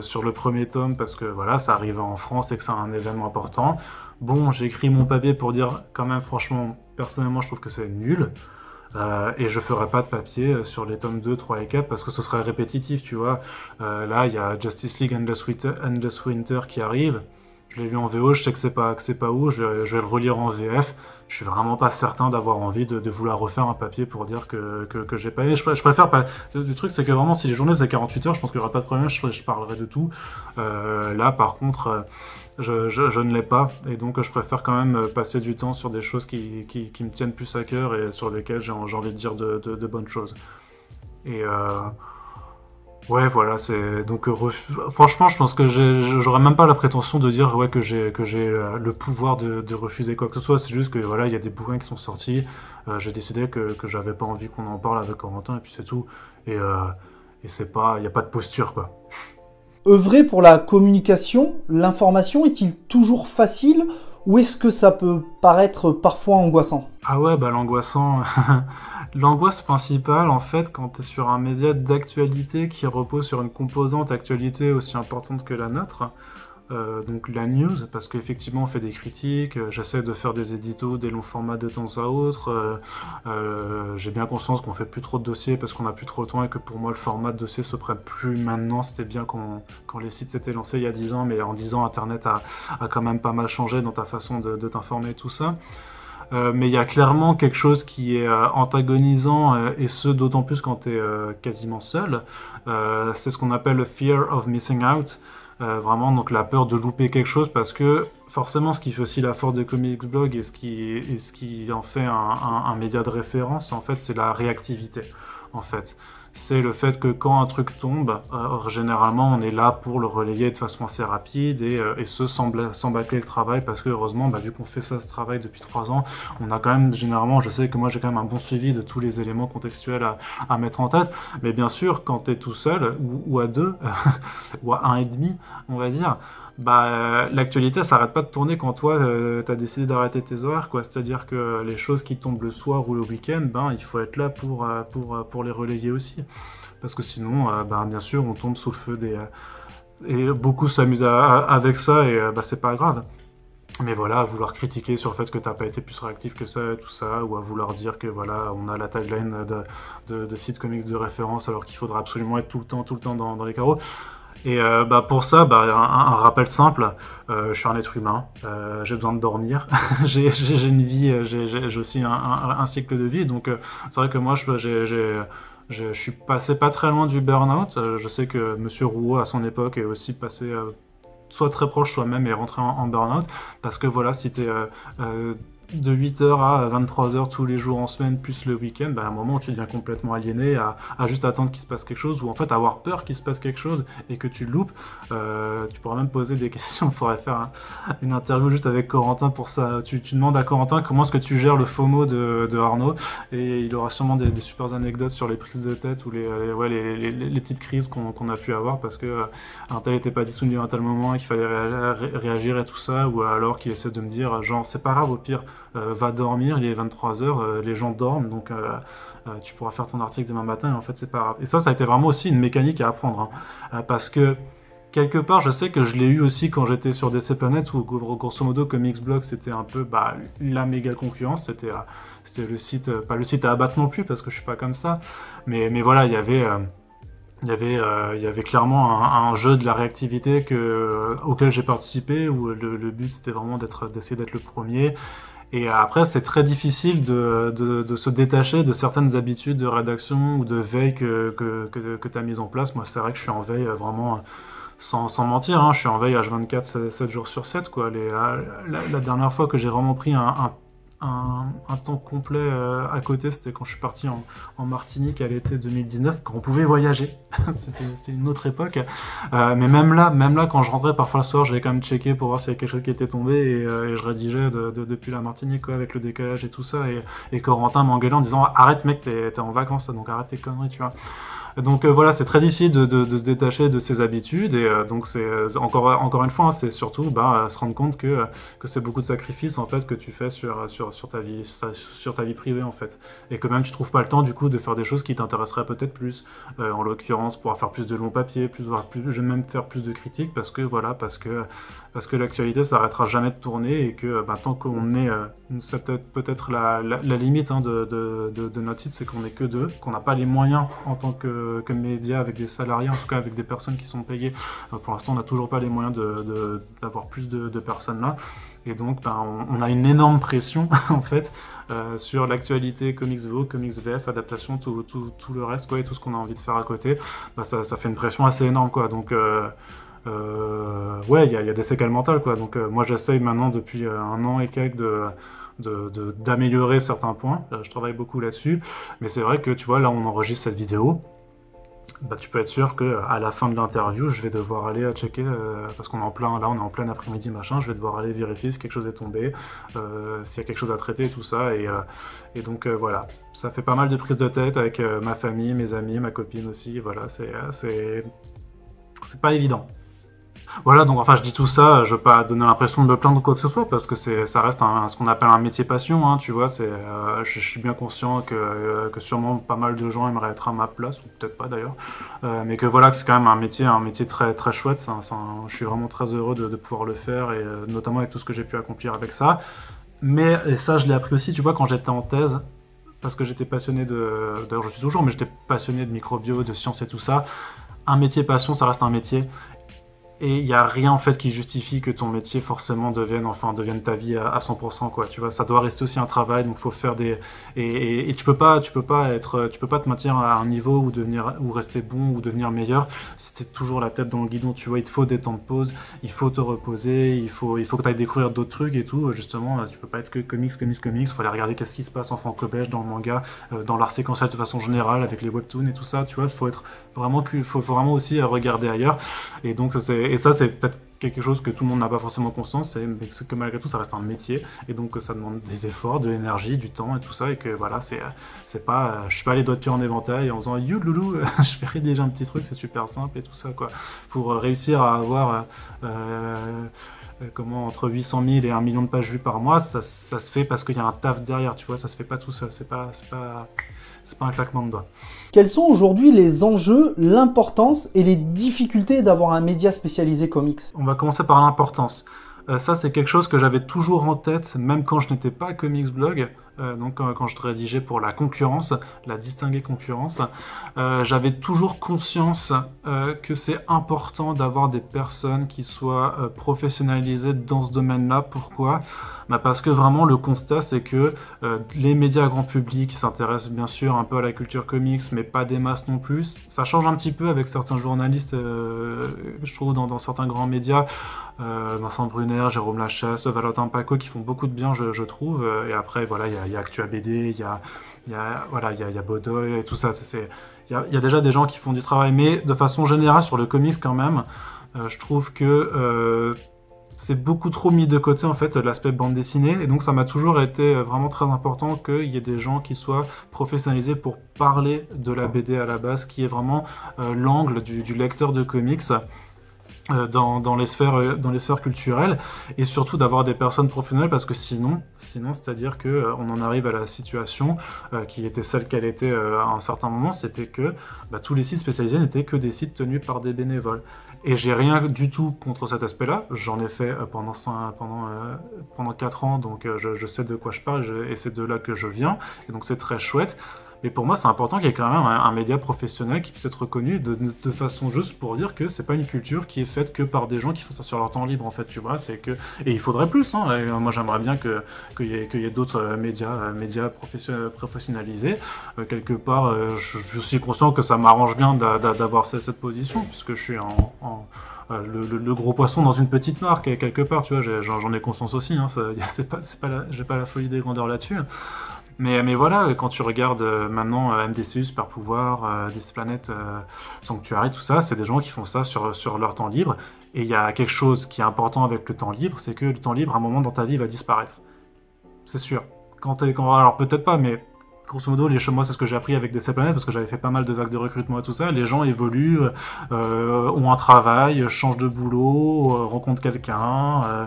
sur le premier tome parce que voilà, ça arrive en France et que c'est un événement important. Bon, j'ai écrit mon papier pour dire quand même franchement, personnellement je trouve que c'est nul. Euh, et je ferai pas de papier euh, sur les tomes 2, 3 et 4 parce que ce serait répétitif, tu vois. Euh, là, il y a Justice League Endless Winter, Endless Winter qui arrive. Je l'ai lu en VO, je sais que c'est pas, pas où, je, vais le relire en VF. Je suis vraiment pas certain d'avoir envie de, vouloir refaire un papier pour dire que, que, j'ai pas aimé. Je, préfère pas. Le, truc, c'est que vraiment, si les journées faisaient 48 heures, je pense qu'il y aurait pas de problème, je, je parlerai de tout. là, par contre, je, ne l'ai pas. Et donc, je préfère quand même passer du temps sur des choses qui, me tiennent plus à cœur et sur lesquelles j'ai envie de dire de, bonnes choses. Et euh, ouais, voilà, c'est. Donc, franchement, je pense que j'aurais même pas la prétention de dire ouais, que j'ai euh, le pouvoir de, refuser quoi que ce soit. C'est juste que voilà, il y a des bouquins qui sont sortis. Euh, j'ai décidé que, que j'avais pas envie qu'on en parle avec Corentin et puis c'est tout. Et, et c'est pas. Il n'y a pas de posture, quoi. Œuvrer pour la communication, l'information est-il toujours facile ou est-ce que ça peut paraître parfois angoissant? Ah ouais, bah l'angoissant. L'angoisse principale, en fait, quand tu es sur un média d'actualité qui repose sur une composante actualité aussi importante que la nôtre, euh, donc la news, parce qu'effectivement on fait des critiques, euh, j'essaie de faire des éditos, des longs formats de temps à autre, euh, j'ai bien conscience qu'on fait plus trop de dossiers parce qu'on a plus trop de temps et que pour moi le format de dossier se prête plus maintenant, c'était bien quand, quand les sites s'étaient lancés il y a 10 ans, mais en 10 ans internet a, a, quand même pas mal changé dans ta façon de, de t'informer tout ça. Mais il y a clairement quelque chose qui est antagonisant, et ce d'autant plus quand tu es quasiment seul. c'est ce qu'on appelle le fear of missing out. vraiment, donc la peur de louper quelque chose parce que forcément, ce qui fait aussi la force des comics blog et ce qui, ce qui en fait un, média de référence, en fait, c'est la réactivité. En fait, c'est le fait que quand un truc tombe, euh, généralement, on est là pour le relayer de façon assez rapide et, euh, et ce sans, le travail parce que heureusement, bah, vu qu'on fait ça, ce travail depuis trois ans, on a quand même généralement, je sais que moi j'ai quand même un bon suivi de tous les éléments contextuels à, mettre en tête. Mais bien sûr, quand tu es tout seul ou, ou à deux ou à un et demi, on va dire bah, l'actualité, ça s'arrête pas de tourner quand toi, euh, tu as décidé d'arrêter tes horaires, quoi. C'est-à-dire que les choses qui tombent le soir ou le week-end, ben, il faut être là pour, euh, pour, euh, pour les relayer aussi. Parce que sinon, ben, bien sûr, on tombe sous le feu des... et beaucoup s'amusent avec ça, et bah, c'est pas grave. Mais voilà, à vouloir critiquer sur le fait que t'as pas été plus réactif que ça tout ça, ou à vouloir dire que voilà, on a la tagline de, de, de site comics de référence alors qu'il faudra absolument être tout le temps, tout le temps dans les carreaux. Et euh, bah, pour ça, bah, un, rappel simple, euh, je suis un être humain, euh, j'ai besoin de dormir, j'ai une vie, j'ai aussi un, un, cycle de vie, donc c'est vrai que moi je, je, suis passé pas très loin du burn-out, je sais que Monsieur Rouault à son époque est aussi passé soit très proche, soit même est rentré en, en burn-out, parce que voilà, si tu es de 8h à 23h tous les jours en semaine, plus le week-end, bah, à un moment tu deviens complètement aliéné à, juste attendre qu'il se passe quelque chose, ou en fait avoir peur qu'il se passe quelque chose et que tu loupes. Euh, tu pourras même poser des questions, on pourrait faire une interview juste avec Corentin pour ça. Tu, demandes à Corentin comment est-ce que tu gères le FOMO de, de Arnaud, et il aura sûrement des, des, super anecdotes sur les prises de tête ou les, ouais, les, les, petites crises qu'on a pu avoir parce que euh, un tel n'était pas disponible à un tel moment et qu'il fallait réagir et tout ça, ou alors qu'il essaie de me dire genre c'est pas grave au pire va dormir, il est 23h, euh, les gens dorment, donc euh, tu pourras faire ton article demain matin, et en fait c'est pas grave. Et ça, ça a été vraiment aussi une mécanique à apprendre, hein. parce que quelque part, je sais que je l'ai eu aussi quand j'étais sur DC Planet, où grosso modo, Comics Blog, c'était un peu bah, la méga concurrence. C'était le site, pas le site à abattre non plus, parce que je suis pas comme ça. Mais, mais voilà, il y avait. il y, avait, il y avait clairement un, jeu de la réactivité que, auquel j'ai participé, où le, le but c'était vraiment d'essayer d'être le premier, et après, c'est très difficile de, de, se détacher de certaines habitudes de rédaction ou de veille que, que, que, tu as mises en place. Moi, c'est vrai que je suis en veille euh, vraiment, sans, sans mentir, hein, je suis en veille H24, 7, jours sur 7. Quoi. Les, la, dernière fois que j'ai vraiment pris un un, temps complet euh, à côté, c'était quand je suis parti en, Martinique à l'été 2019, quand on pouvait voyager. c'était une autre époque. Euh, mais même là, même là, quand je rentrais parfois le soir, j'allais quand même checker pour voir s'il y avait quelque chose qui était tombé et, euh, je rédigeais depuis la Martinique quoi, avec le décalage et tout ça. Et, et Corentin m'engueulait en disant arrête mec, t'es en vacances, donc arrête tes conneries, tu vois. Donc euh, voilà, c'est très difficile de, se détacher de ses habitudes et euh, donc c'est euh, encore encore une fois, hein, c'est surtout bah, se rendre compte que c'est beaucoup de sacrifices en fait que tu fais sur ta vie sur ta vie privée en fait et que même tu trouves pas le temps du coup de faire des choses qui t'intéresseraient peut-être plus. en l'occurrence, pouvoir faire plus de longs papiers, plus voir plus, je vais même faire plus de critiques parce que voilà parce que parce que l'actualité s'arrêtera jamais de tourner et que bah, tant qu'on est c'est peut-être la, la, limite hein, de, notre site, c'est qu'on est que deux, qu'on n'a pas les moyens en tant que que, média avec des salariés, en tout cas avec des personnes qui sont payées. Euh, pour l'instant, on n'a toujours pas les moyens d'avoir plus de, personnes là. Et donc, ben, on, a une énorme pression, en fait, euh, sur l'actualité Comics VO, Comics VF, adaptation, tout, le reste, quoi, et tout ce qu'on a envie de faire à côté. Ben, ça, ça, fait une pression assez énorme, quoi. Donc, euh, ouais, il y a, des séquelles mentales, quoi. Donc, moi, j'essaye maintenant, depuis un an et quelques, de d'améliorer certains points. Je travaille beaucoup là-dessus. Mais c'est vrai que, tu vois, là, on enregistre cette vidéo bah, tu peux être sûr que à la fin de l'interview, je vais devoir aller euh, checker euh, parce qu'on est en plein là, on est en plein après-midi machin. Je vais devoir aller vérifier si quelque chose est tombé, euh, s'il y a quelque chose à traiter tout ça. Et, et donc voilà, ça fait pas mal de prises de tête avec ma famille, mes amis, ma copine aussi. Voilà, c'est c'est pas évident. Voilà, donc enfin je dis tout ça, je veux pas donner l'impression de me plaindre ou quoi que ce soit, parce que c'est, ça reste ce qu'on appelle un métier passion, hein, tu vois, c'est, euh, je, suis bien conscient que, euh, que sûrement pas mal de gens aimeraient être à ma place, ou peut-être pas d'ailleurs, euh, mais que voilà, que c'est quand même un métier, un métier très très chouette, je suis vraiment très heureux de, pouvoir le faire, et notamment avec tout ce que j'ai pu accomplir avec ça. Mais, et ça je l'ai appris aussi, tu vois, quand j'étais en thèse, parce que j'étais passionné de, d'ailleurs je suis toujours, mais j'étais passionné de microbio, de sciences et tout ça, un métier passion, ça reste un métier et il n'y a rien en fait qui justifie que ton métier forcément devienne enfin devienne ta vie à, 100% quoi. Tu vois ça doit rester aussi un travail donc faut faire des et, et, tu peux pas tu peux pas être tu peux pas te maintenir à un niveau ou devenir ou rester bon ou devenir meilleur. Si t'es toujours la tête dans le guidon tu vois. Il te faut des temps de pause il faut te reposer il faut il faut que découvrir d'autres trucs et tout. Justement tu peux pas être que comics comics comics. Faut aller regarder qu'est-ce qui se passe en franco-belge dans le manga euh, dans l'art séquentiel de façon générale avec les webtoons et tout ça tu vois. Il faut être vraiment faut, faut vraiment aussi regarder ailleurs et donc et ça, c'est peut-être quelque chose que tout le monde n'a pas forcément conscience, mais que malgré tout, ça reste un métier, et donc ça demande des efforts, de l'énergie, du temps et tout ça, et que voilà, c'est, c'est pas, je suis pas les doigts de pied en éventail en faisant you loulou, je fais déjà un petit truc, c'est super simple et tout ça, quoi. Pour réussir à avoir, euh, euh, comment, entre 800 000 et 1 million de pages vues par mois, ça, ça se fait parce qu'il y a un taf derrière, tu vois, ça se fait pas tout seul, c'est pas, c'est pas, c'est pas un claquement de doigts. Quels sont aujourd'hui les enjeux, l'importance et les difficultés d'avoir un média spécialisé comics On va commencer par l'importance. Euh, ça, c'est quelque chose que j'avais toujours en tête, même quand je n'étais pas comics blog. Euh, donc quand je rédigeais pour la concurrence, la distinguée concurrence, euh, j'avais toujours conscience que c'est important d'avoir des personnes qui soient professionnalisées dans ce domaine-là. Pourquoi? Bah Parce que vraiment le constat c'est que les médias grand public s'intéressent bien sûr un peu à la culture comics, mais pas des masses non plus. Ça change un petit peu avec certains journalistes, je trouve, dans certains grands médias. Euh, Vincent Brunner, Jérôme Lachasse, Valentin Paco qui font beaucoup de bien, je, trouve. Et après, voilà, il y a, Actua BD, il y a, y a, voilà, il y y a Bodoy et tout ça. Il y, a, déjà des gens qui font du travail, mais de façon générale sur le comics quand même, euh, je trouve que euh, c'est beaucoup trop mis de côté en fait l'aspect bande dessinée et donc ça m'a toujours été vraiment très important qu'il y ait des gens qui soient professionnalisés pour parler de la BD à la base qui est vraiment l'angle du, lecteur de comics euh, dans, les sphères, euh, dans les sphères culturelles et surtout d'avoir des personnes professionnelles parce que sinon, sinon c'est-à-dire que euh, en arrive à la situation qui était celle qu'elle était à un certain moment, c'était que bah, tous les sites spécialisés n'étaient que des sites tenus par des bénévoles. Et j'ai rien du tout contre cet aspect-là. J'en ai fait pendant pendant pendant quatre ans, donc je, sais de quoi je parle et c'est de là que je viens. Et donc c'est très chouette. Mais pour moi, c'est important qu'il y ait quand même un, média professionnel qui puisse être reconnu de, façon juste pour dire que c'est pas une culture qui est faite que par des gens qui font ça sur leur temps libre, en fait, tu vois. C'est que et il faudrait plus. Hein. moi, j'aimerais bien que qu'il y ait, ait d'autres euh, médias, euh, médias professionnalisés. Euh, quelque part, je, suis conscient que ça m'arrange bien d'avoir cette, position puisque je suis en, le, gros poisson dans une petite marque quelque part, tu vois, j'en ai conscience aussi, hein, c'est pas, pas j'ai pas la folie des grandeurs là-dessus. Mais, mais voilà, quand tu regardes euh, maintenant euh, MDCU, Super Pouvoir, euh, Planète, euh, Sanctuary, tout ça, c'est des gens qui font ça sur, sur leur temps libre. Et il y a quelque chose qui est important avec le temps libre, c'est que le temps libre, à un moment dans ta vie, va disparaître. C'est sûr. Quand, quand alors peut-être pas, mais grosso modo, les moi, c'est ce que j'ai appris avec DC Planète, parce que j'avais fait pas mal de vagues de recrutement et tout ça. Les gens évoluent, euh, ont un travail, changent de boulot, rencontrent quelqu'un, euh,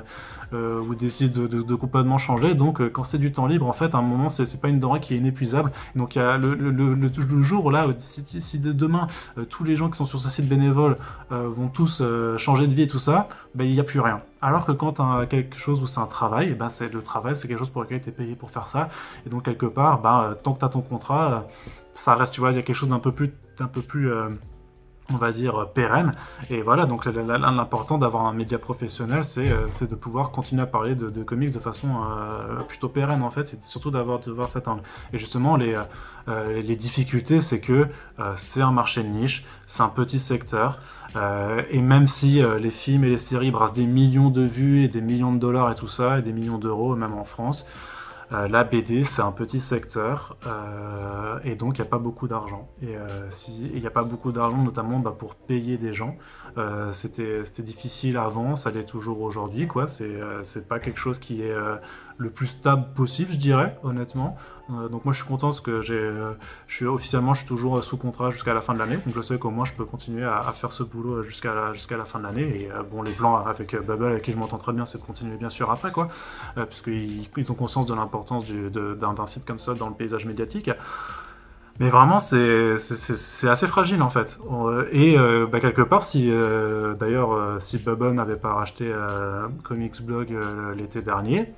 ou décide de, complètement changer. Donc, euh, quand c'est du temps libre, en fait, à un moment, c'est pas une denrée qui est inépuisable. Donc, il y a le, le, le, jour là, si, si demain euh, tous les gens qui sont sur ce site bénévole vont tous changer de vie et tout ça, ben il n'y a plus rien. Alors que quand as quelque chose où c'est un travail, eh ben c'est le travail, c'est quelque chose pour lequel tu es payé pour faire ça. Et donc quelque part, ben, tant que tu as ton contrat, ça reste, tu vois, il y a quelque chose d'un peu plus, d'un peu plus on va dire, pérenne. Et voilà, donc l'important d'avoir un média professionnel, c'est euh, de pouvoir continuer à parler de, comics de façon euh, plutôt pérenne, en fait, et surtout d'avoir de voir cet angle. Et justement, les, euh, les difficultés, c'est que c'est un marché de niche, c'est un petit secteur, et même si les films et les séries brassent des millions de vues et des millions de dollars et tout ça, et des millions d'euros, même en France, euh, la BD, c'est un petit secteur euh, et donc il n'y a pas beaucoup d'argent. Et euh, il n'y a pas beaucoup d'argent, notamment bah, pour payer des gens. C'était difficile avant, ça l'est toujours aujourd'hui. quoi. C'est pas quelque chose qui est le plus stable possible, je dirais, honnêtement. Euh, donc moi je suis content parce que j'ai, euh, je suis officiellement je suis toujours euh, sous contrat jusqu'à la fin de l'année, donc je sais qu'au moins je peux continuer à, faire ce boulot jusqu'à la, jusqu'à la fin de l'année. Et bon les plans avec Bubble avec qui je m'entends très bien, c'est de continuer bien sûr après quoi, puisqu'ils ils ont conscience de l'importance d'un, site comme ça dans le paysage médiatique. Mais vraiment, c'est, assez fragile en fait. Et bah, quelque part, si d'ailleurs, si Bubble n'avait pas racheté Comics Blog l'été dernier,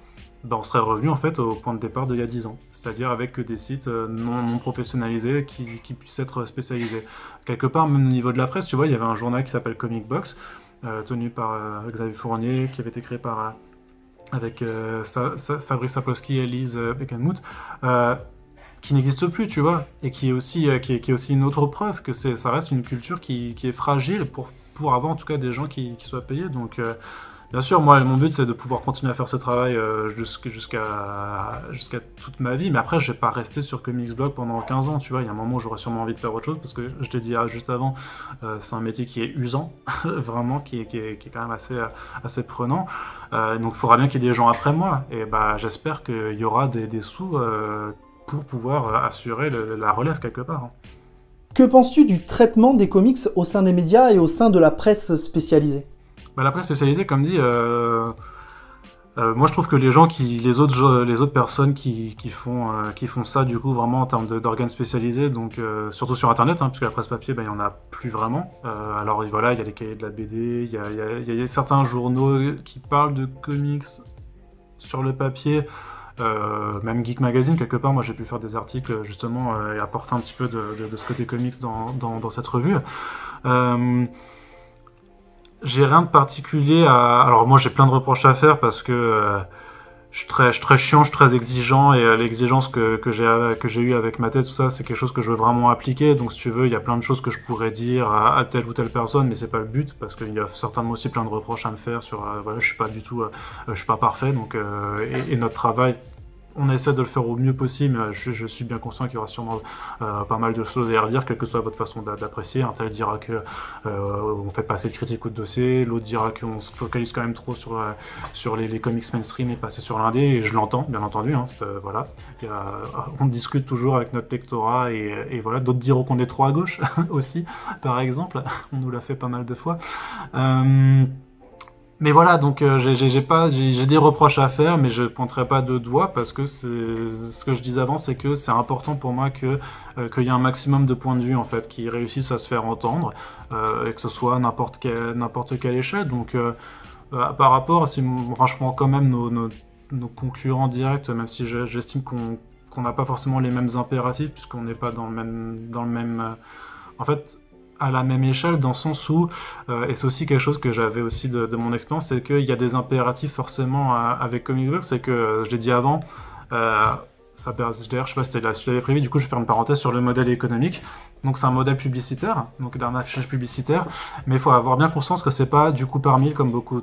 bah, on serait revenu en fait au point de départ d'il y a 10 ans, c'est-à-dire avec des sites euh, non, professionnalisés qui, puissent être spécialisés. Quelque part, même au niveau de la presse, tu vois, il y avait un journal qui s'appelle Comic Box, tenu par Xavier Fournier, qui avait été créé par avec Fabrice Sapolsky et Lise Beckenmuth, qui n'existe plus, tu vois, et qui est aussi, qui est, aussi une autre preuve que ça reste une culture qui, est fragile pour, pour avoir en tout cas des gens qui, soient payés. Bien sûr, moi, mon but, c'est de pouvoir continuer à faire ce travail euh, jusqu'à toute ma vie. Mais après, je vais pas rester sur Comicsblog pendant 15 ans, tu vois. Il y a un moment où j'aurais sûrement envie de faire autre chose, parce que je t'ai dit ah, juste avant, euh, c'est un métier qui est usant, vraiment, qui est, qui, est, qui est, quand même assez, assez prenant. Euh, donc, il faudra bien qu'il y ait des gens après moi. Et bah, j'espère qu'il y aura des, des sous pour pouvoir assurer la relève quelque part. Hein. Que penses-tu du traitement des comics au sein des médias et au sein de la presse spécialisée? Bah, la presse spécialisée, comme dit, euh, euh, moi je trouve que les gens qui, les autres, les autres personnes qui, qui font, euh, qui font ça, du coup, vraiment en termes d'organes spécialisés, donc surtout sur Internet, hein, puisque la presse papier, bah, il y en a plus vraiment. alors voilà, il y a les cahiers de la BD, il y a, certains journaux qui parlent de comics sur le papier. même Geek Magazine, quelque part, moi j'ai pu faire des articles justement et apporter un petit peu de, ce côté comics dans, dans cette revue. J'ai rien de particulier à. Alors moi j'ai plein de reproches à faire parce que euh, je, suis très, chiant, je suis très exigeant et euh, l'exigence que, j'ai que j'ai eu avec ma tête, tout ça, c'est quelque chose que je veux vraiment appliquer. Donc si tu veux, il y a plein de choses que je pourrais dire à, telle ou telle personne, mais c'est pas le but parce qu'il y a certainement aussi plein de reproches à me faire sur. Euh, voilà, je suis pas du tout, je suis pas parfait, donc et, notre travail on essaie de le faire au mieux possible, mais je, suis bien conscient qu'il y aura sûrement euh, pas mal de choses à redire, quelle que soit votre façon d'apprécier. Un tel dira que euh, on fait pas assez de critiques ou de dossier, l'autre dira qu'on se focalise quand même trop sur, euh, les, comics mainstream et passer sur l'indé, et je l'entends, bien entendu. Hein, voilà. on discute toujours avec notre lectorat, et, voilà. D'autres diront qu'on est trop à gauche aussi, par exemple. On nous l'a fait pas mal de fois. Mais voilà, donc euh, j'ai pas, j'ai des reproches à faire, mais je pointerai pas de doigts parce que ce que je disais avant, c'est que c'est important pour moi que euh, qu'il y ait un maximum de points de vue en fait qui réussissent à se faire entendre euh, et que ce soit n'importe n'importe quelle échelle. Donc par rapport, si, quand même nos, nos, concurrents directs, même si j'estime qu'on qu'on n'a pas forcément les mêmes impératifs puisqu'on n'est pas dans le même dans le même en fait à la même échelle dans le sens où, euh, et c'est aussi quelque chose que j'avais aussi de, mon expérience, c'est qu'il y a des impératifs forcément avec Comic Book, c'est que, euh, je l'ai dit avant, euh, ça, d'ailleurs je sais pas si tu l'avais prévu, du coup je vais faire une parenthèse sur le modèle économique. Donc c'est un modèle publicitaire, donc d'un affichage publicitaire, mais il faut avoir bien conscience que c'est pas du coup par mille comme beaucoup,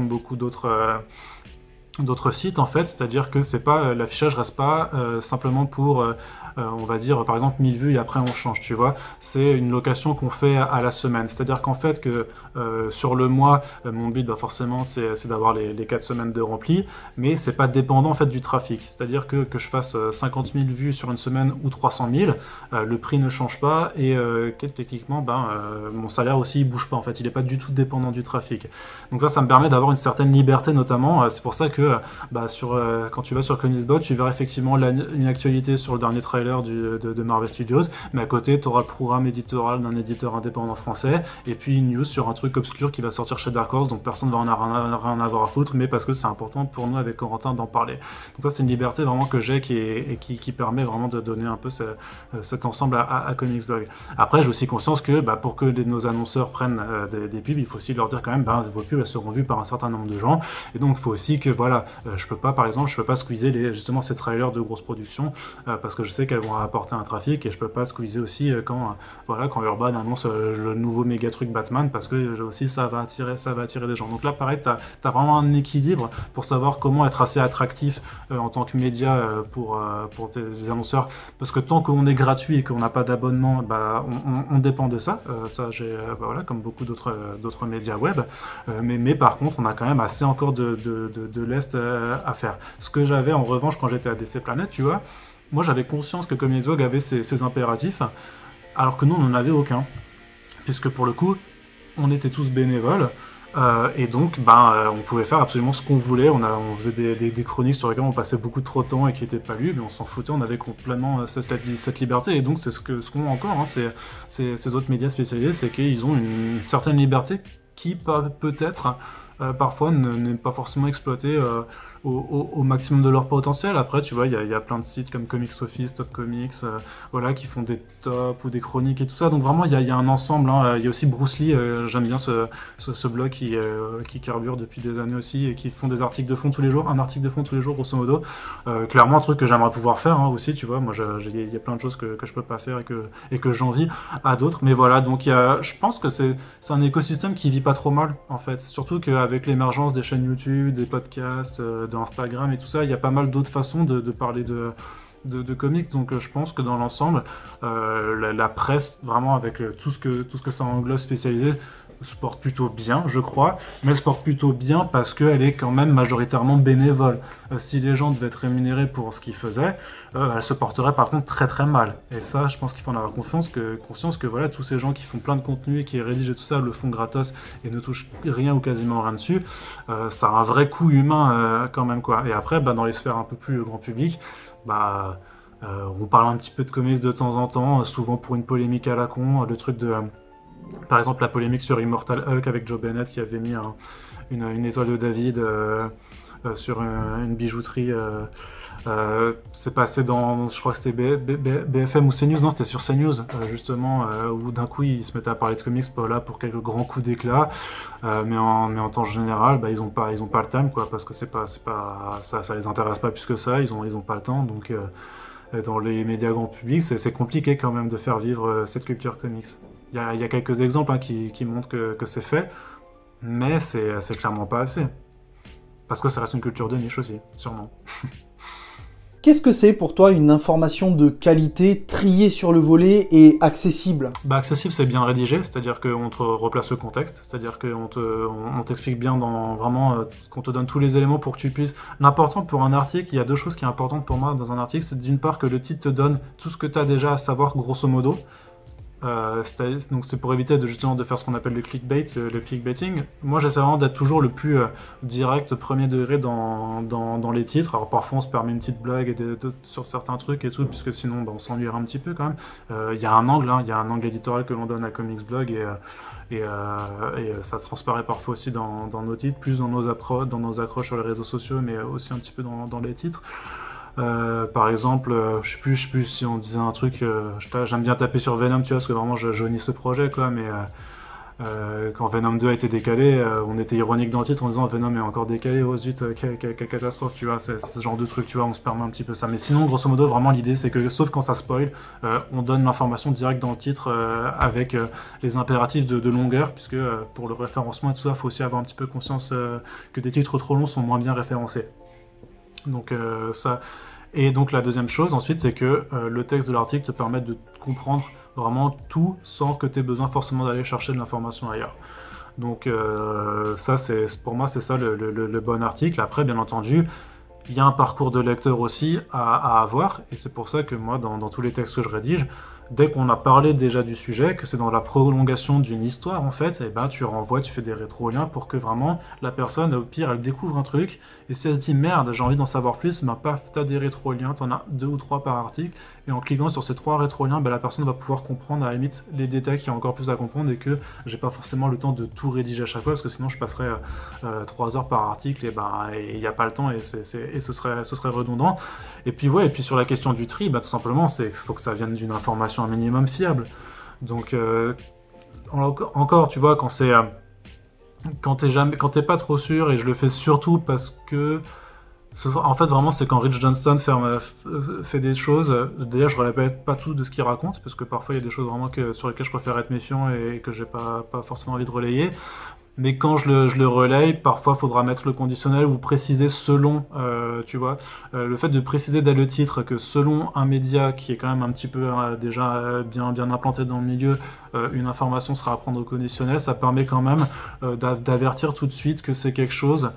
beaucoup d'autres sites en fait, c'est-à-dire que c'est pas l'affichage reste pas simplement pour euh, on va dire par exemple 1000 vues et après on change, tu vois. C'est une location qu'on fait à la semaine. C'est-à-dire qu'en fait que euh, sur le mois, euh, mon but bah, forcément c'est d'avoir les, les 4 semaines de rempli, mais c'est pas dépendant en fait du trafic. C'est-à-dire que, que je fasse 50 000 vues sur une semaine ou 300 000, le prix ne change pas et techniquement ben, mon salaire aussi il bouge pas en fait, il n'est pas du tout dépendant du trafic. Donc ça, ça me permet d'avoir une certaine liberté notamment. c'est pour ça que bah, sur, quand tu vas sur Comicsbot, tu verras effectivement une actualité sur le dernier trailer de, Marvel Studios, mais à côté, tu auras le programme éditorial d'un éditeur indépendant français, et puis une news sur un truc obscur qui va sortir chez Dark Horse, donc personne ne va en avoir, rien avoir à foutre, mais parce que c'est important pour nous avec Corentin d'en parler. Donc ça, c'est une liberté vraiment que j'ai qui, et qui, permet vraiment de donner un peu euh, cet ensemble à, à, Blog. Après, j'ai aussi conscience que bah, pour que nos annonceurs prennent euh, des, pubs, il faut aussi leur dire quand même, bah, vos pubs elles seront vues par un certain nombre de gens, et donc il faut aussi que voilà, euh, je peux pas par exemple, je peux pas squeezer les, justement ces trailers de grosses productions parce que je sais qu'elles vont apporter un trafic et je peux pas squeezer aussi quand, voilà, quand Urban annonce le nouveau méga truc Batman parce que aussi ça va attirer, ça va attirer des gens. Donc là, pareil, tu as, vraiment un équilibre pour savoir comment être assez attractif en tant que média pour, pour tes annonceurs parce que tant qu'on est gratuit et qu'on n'a pas d'abonnement, bah, on, dépend de ça. ça, j'ai, bah, voilà, comme beaucoup d'autres, d'autres médias web. mais, mais par contre, on a quand même assez encore de, de, de, de l'Est à faire. Ce que j'avais en revanche quand j'étais à DC Planet, tu vois, moi j'avais conscience que Comics avait ses, impératifs, alors que nous on n'en avait aucun. Puisque pour le coup, on était tous bénévoles, euh, et donc ben, euh, on pouvait faire absolument ce qu'on voulait. On, faisait des, chroniques sur lesquelles on passait beaucoup trop de temps et qui n'étaient pas lues, mais on s'en foutait, on avait complètement euh, cette, liberté. Et donc c'est ce qu'on a encore, hein, ces autres médias spécialisés, c'est qu'ils ont une, certaine liberté qui peut-être parfois n'est pas forcément exploitée au, maximum de leur potentiel. Après, tu vois, il y, a, plein de sites comme Comics Office, Top Comics, euh, voilà, qui font des tops ou des chroniques et tout ça. Donc vraiment, il y a, un ensemble. Hein. Il y a aussi Bruce Lee, euh, j'aime bien ce, blog qui, euh, qui carbure depuis des années aussi et qui font des articles de fond tous les jours, un article de fond tous les jours, grosso modo. clairement, un truc que j'aimerais pouvoir faire hein, aussi, tu vois. Moi, il y a plein de choses que, que je peux pas faire et que, et que j'envie à d'autres. Mais voilà, donc je pense que c'est un écosystème qui vit pas trop mal, en fait. Surtout qu'avec l'émergence des chaînes YouTube, des podcasts, Instagram et tout ça, il y a pas mal d'autres façons de, parler de, comics. Donc euh, je pense que dans l'ensemble, euh, la, presse, vraiment avec euh, tout ce que, tout ce que ça englobe spécialisé, se porte plutôt bien, je crois, mais se porte plutôt bien parce qu'elle est quand même majoritairement bénévole. Euh, si les gens devaient être rémunérés pour ce qu'ils faisaient, euh, elle se porterait par contre très très mal. Et ça, je pense qu'il faut en avoir confiance que, conscience que voilà, tous ces gens qui font plein de contenu et qui rédigent tout ça le font gratos et ne touchent rien ou quasiment rien dessus, euh, ça a un vrai coût humain quand même quoi. Et après, bah, dans les sphères un peu plus grand public, bah on parle un petit peu de comics de temps en temps, souvent pour une polémique à la con, le truc de par exemple, la polémique sur Immortal Hulk avec Joe Bennett qui avait mis une, étoile de David euh, euh, sur une, bijouterie. Euh, c'est passé dans, je crois que c'était BFM ou CNews, non, c'était sur CNews, justement, où d'un coup ils se mettaient à parler de comics pour, là, pour quelques grands coups d'éclat, mais, en, temps général, bah, ils n'ont pas, le time, quoi, parce que ça, ça les intéresse pas plus que ça, ils ont, ils ont pas le temps, donc dans les médias grand public, c'est compliqué quand même de faire vivre cette culture comics. Il y, a quelques exemples hein, qui, montrent que, c'est fait, mais c'est clairement pas assez. Parce que ça reste une culture de niche aussi, sûrement. Qu'est-ce que c'est pour toi une information de qualité triée sur le volet et accessible? Bah, Accessible, c'est bien rédigé, c'est-à-dire qu'on te replace le contexte, c'est-à-dire qu'on t'explique bien dans vraiment, euh, qu'on te donne tous les éléments pour que tu puisses. L'important pour un article, il y a deux choses qui sont importantes pour moi dans un article, c'est d'une part que le titre te donne tout ce que tu as déjà à savoir grosso modo, euh, donc c'est pour éviter de, faire ce qu'on appelle le clickbait, le, clickbaiting. Moi j'essaie vraiment d'être toujours le plus euh, direct, premier degré dans, les titres. Alors parfois on se permet une petite blague sur certains trucs et tout, puisque sinon bah, on s'ennuierait un petit peu quand même. Euh, il y a un angle, hein, il y a un angle éditorial que l'on donne à Comics Blog et, et, ça transparaît parfois aussi dans, nos titres, plus dans nos, dans nos accroches sur les réseaux sociaux, mais aussi un petit peu dans les titres. Euh, par exemple, euh, je sais je sais plus si on disait un truc. Euh, j'aime bien taper sur Venom, tu vois, parce que vraiment je jaunis ce projet, quoi. Mais quand Venom 2 a été décalé, on était ironique dans le titre en disant Venom est encore décalé, oh zut, quelle, catastrophe, tu vois. Ce genre de truc, tu vois, on se permet un petit peu ça. Mais sinon, grosso modo, vraiment l'idée, c'est que sauf quand ça spoil, on donne l'information directe dans le titre avec les impératifs de, longueur, puisque pour le référencement et tout ça, il faut aussi avoir un petit peu conscience que des titres trop longs sont moins bien référencés. Donc ça, et donc la deuxième chose ensuite, c'est que euh, le texte de l'article te permet de comprendre vraiment tout sans que tu aies besoin forcément d'aller chercher de l'information ailleurs. Donc euh, ça, c'est pour moi, c'est ça le, bon article. Après, bien entendu, il y a un parcours de lecteur aussi à, avoir, et c'est pour ça que moi, dans, dans tous les textes que je rédige, dès qu'on a parlé déjà du sujet, que c'est dans la prolongation d'une histoire en fait, et eh ben tu renvoies, tu fais des rétro-liens pour que vraiment la personne, au pire, elle découvre un truc, et si elle se dit merde, j'ai envie d'en savoir plus, ben paf, t'as des rétro-liens, t'en as deux ou trois par article, et en cliquant sur ces trois rétro-liens, ben, la personne va pouvoir comprendre à la limite les détails qui ont encore plus à comprendre, et que j'ai pas forcément le temps de tout rédiger à chaque fois, parce que sinon je passerais euh, trois heures par article, et ben il n'y a pas le temps, et, et ce, serait, ce serait redondant. Et puis ouais, et puis sur la question du tri, ben, tout simplement, c'est faut que ça vienne d'une information un minimum fiable. Donc, euh, encore, tu vois, quand c'est. Euh, quand t'es jamais, quand t'es pas trop sûr, et je le fais surtout parce que. En fait, vraiment, c'est quand Rich Johnston fait, euh, fait des choses. D'ailleurs, je ne répète pas tout de ce qu'il raconte, parce que parfois, il y a des choses vraiment sur lesquelles je préfère être méfiant et que j'ai pas, pas forcément envie de relayer mais quand je le, je relaye, parfois il faudra mettre le conditionnel ou préciser selon, euh, tu vois, euh, le fait de préciser dès le titre que selon un média qui est quand même un petit peu euh, déjà bien, bien implanté dans le milieu, une information sera à prendre au conditionnel, ça permet quand même d'avertir tout de suite que c'est quelque chose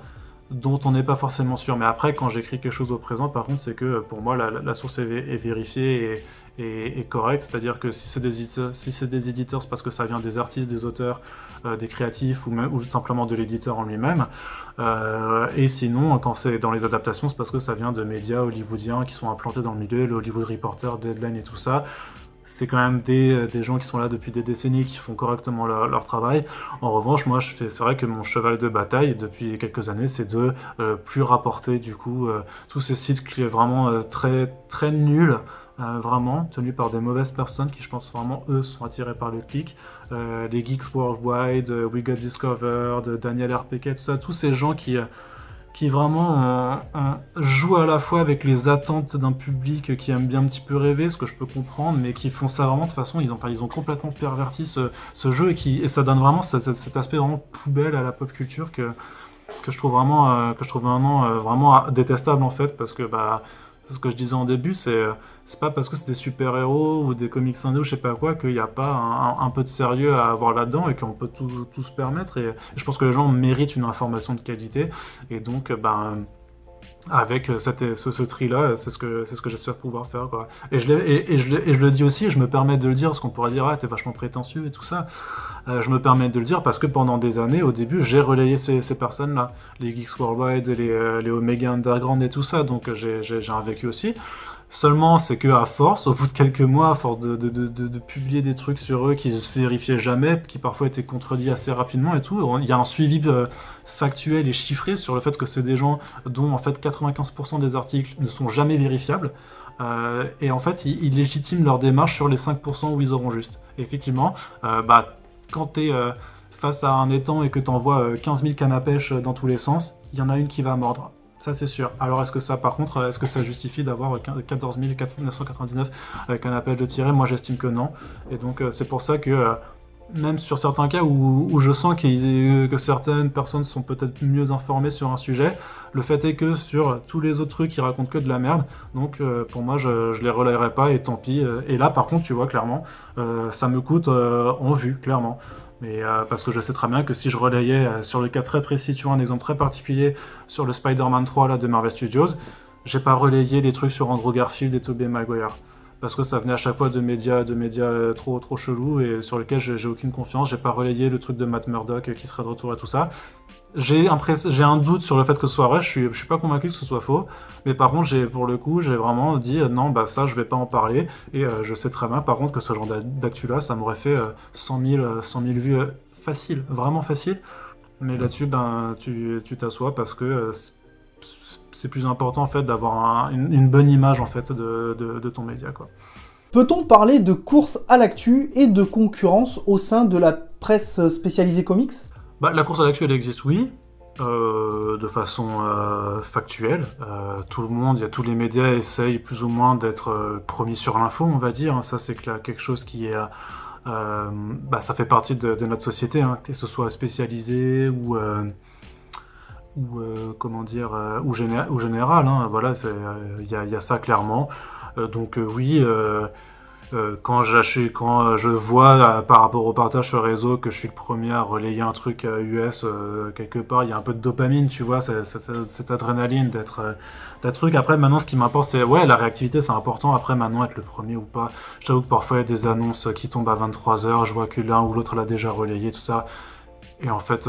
dont on n'est pas forcément sûr. Mais après, quand j'écris quelque chose au présent, par contre, c'est que pour moi, la, source est, vérifiée et est, correct, c'est-à-dire que si c'est des éditeurs, si c'est des éditeurs, c'est parce que ça vient des artistes, des auteurs, euh, des créatifs ou, même, simplement de l'éditeur en lui-même. Euh, et sinon, quand c'est dans les adaptations, c'est parce que ça vient de médias hollywoodiens qui sont implantés dans le milieu, le Hollywood Reporter, Deadline et tout ça. C'est quand même des, des, gens qui sont là depuis des décennies, qui font correctement leur, travail. En revanche, moi, c'est vrai que mon cheval de bataille depuis quelques années, c'est de plus rapporter du coup tous ces sites qui est vraiment très très nuls. vraiment tenus par des mauvaises personnes qui je pense vraiment eux sont attirés par le clic les Geeks Worldwide We Got Discovered Daniel RPK tout ça tous ces gens qui qui vraiment jouent à la fois avec les attentes d'un public qui aime bien un petit peu rêver, ce que je peux comprendre, mais qui font ça vraiment de façon, ils ont, complètement perverti ce, jeu et, qui, ça donne vraiment cet, aspect vraiment poubelle à la pop culture que, je trouve vraiment, euh, que je trouve vraiment, euh, vraiment détestable en fait, parce que bah, ce que je disais en début, c'est c'est pas parce que c'est des super-héros ou des comics indés ou je sais pas quoi qu'il n'y a pas un, peu de sérieux à avoir là-dedans et qu'on peut tout, se permettre. Et, je pense que les gens méritent une information de qualité. Et donc, ben avec cette, ce, tri-là, c'est ce que, ce que j'espère pouvoir faire. Et, je le dis aussi, je me permets de le dire, parce qu'on pourrait dire, ah, t'es vachement prétentieux et tout ça. Euh, je me permets de le dire parce que pendant des années, au début, j'ai relayé ces, personnes-là, les Geeks Worldwide, les, euh, les Omega Underground et tout ça, donc j'ai un vécu aussi. Seulement, c'est que à force, au bout de quelques mois, à force de, publier des trucs sur eux qui se vérifiaient jamais, qui parfois étaient contredits assez rapidement et tout, il y a un suivi euh, factuel et chiffré sur le fait que c'est des gens dont en fait 95% des articles ne sont jamais vérifiables. Euh, et en fait, ils, légitiment leur démarche sur les 5% où ils auront juste. Effectivement, euh, bah, quand tu es face à un étang et que tu envoies 15 000 cannes à pêche dans tous les sens, il y en a une qui va mordre. Ça, c'est sûr. Alors, est-ce que ça, par contre, est-ce que ça justifie d'avoir 14 999 avec un appel de tirer Moi, j'estime que non. Et donc, euh, c'est pour ça que, euh, même sur certains cas où, je sens que certaines personnes sont peut-être mieux informées sur un sujet, le fait est que sur tous les autres trucs, ils racontent que de la merde. Donc, euh, pour moi, je, je les relayerai pas et tant pis. Et là, par contre, tu vois, clairement, ça me coûte en vue, clairement. Mais euh, parce que je sais très bien que si je relayais euh, sur le cas très précis, tu vois, un exemple très particulier sur le Spider-Man 3 là, de Marvel Studios, j'ai pas relayé les trucs sur Andrew Garfield et Tobey Maguire parce que ça venait à chaque fois de médias, de médias euh, trop trop chelous et sur lesquels j'ai aucune confiance. J'ai pas relayé le truc de Matt Murdock euh, qui serait de retour à tout ça. J'ai un doute sur le fait que ce soit vrai. Je suis, suis pas convaincu que ce soit faux. Mais par contre, j'ai pour le coup, j'ai vraiment dit euh, non, bah ça, je vais pas en parler. Et je sais très bien, par contre, que ce genre d'actu là, ça m'aurait fait 100 000, 100 000 vues facile, vraiment facile. Mais là-dessus, ben, tu t'assois parce que c'est plus important en fait d'avoir une, bonne image en fait de, ton média quoi. Peut-on parler de course à l'actu et de concurrence au sein de la presse spécialisée comics? Bah, La course à l'actu elle existe oui, euh, de façon euh, factuelle. Euh, tout le monde, il y a tous les médias essayent plus ou moins d'être promis sur l'info, on va dire. Ça c'est quelque chose qui est bah, ça fait partie de, notre société, hein, que ce soit spécialisé ou ou euh, comment dire euh, ou, ou, général hein, voilà il y, y, a ça clairement euh, donc oui quand, quand je vois par rapport au partage sur réseau que je suis le premier à relayer un truc US quelque part, il y a un peu de dopamine, tu vois, cette, adrénaline d'être d'un truc. Après, maintenant, ce qui m'importe, c'est ouais, la réactivité, c'est important. Après, maintenant, être le premier ou pas. J'avoue que parfois, il y a des annonces qui tombent à 23h, je vois que l'un ou l'autre l'a déjà relayé, tout ça. Et en fait,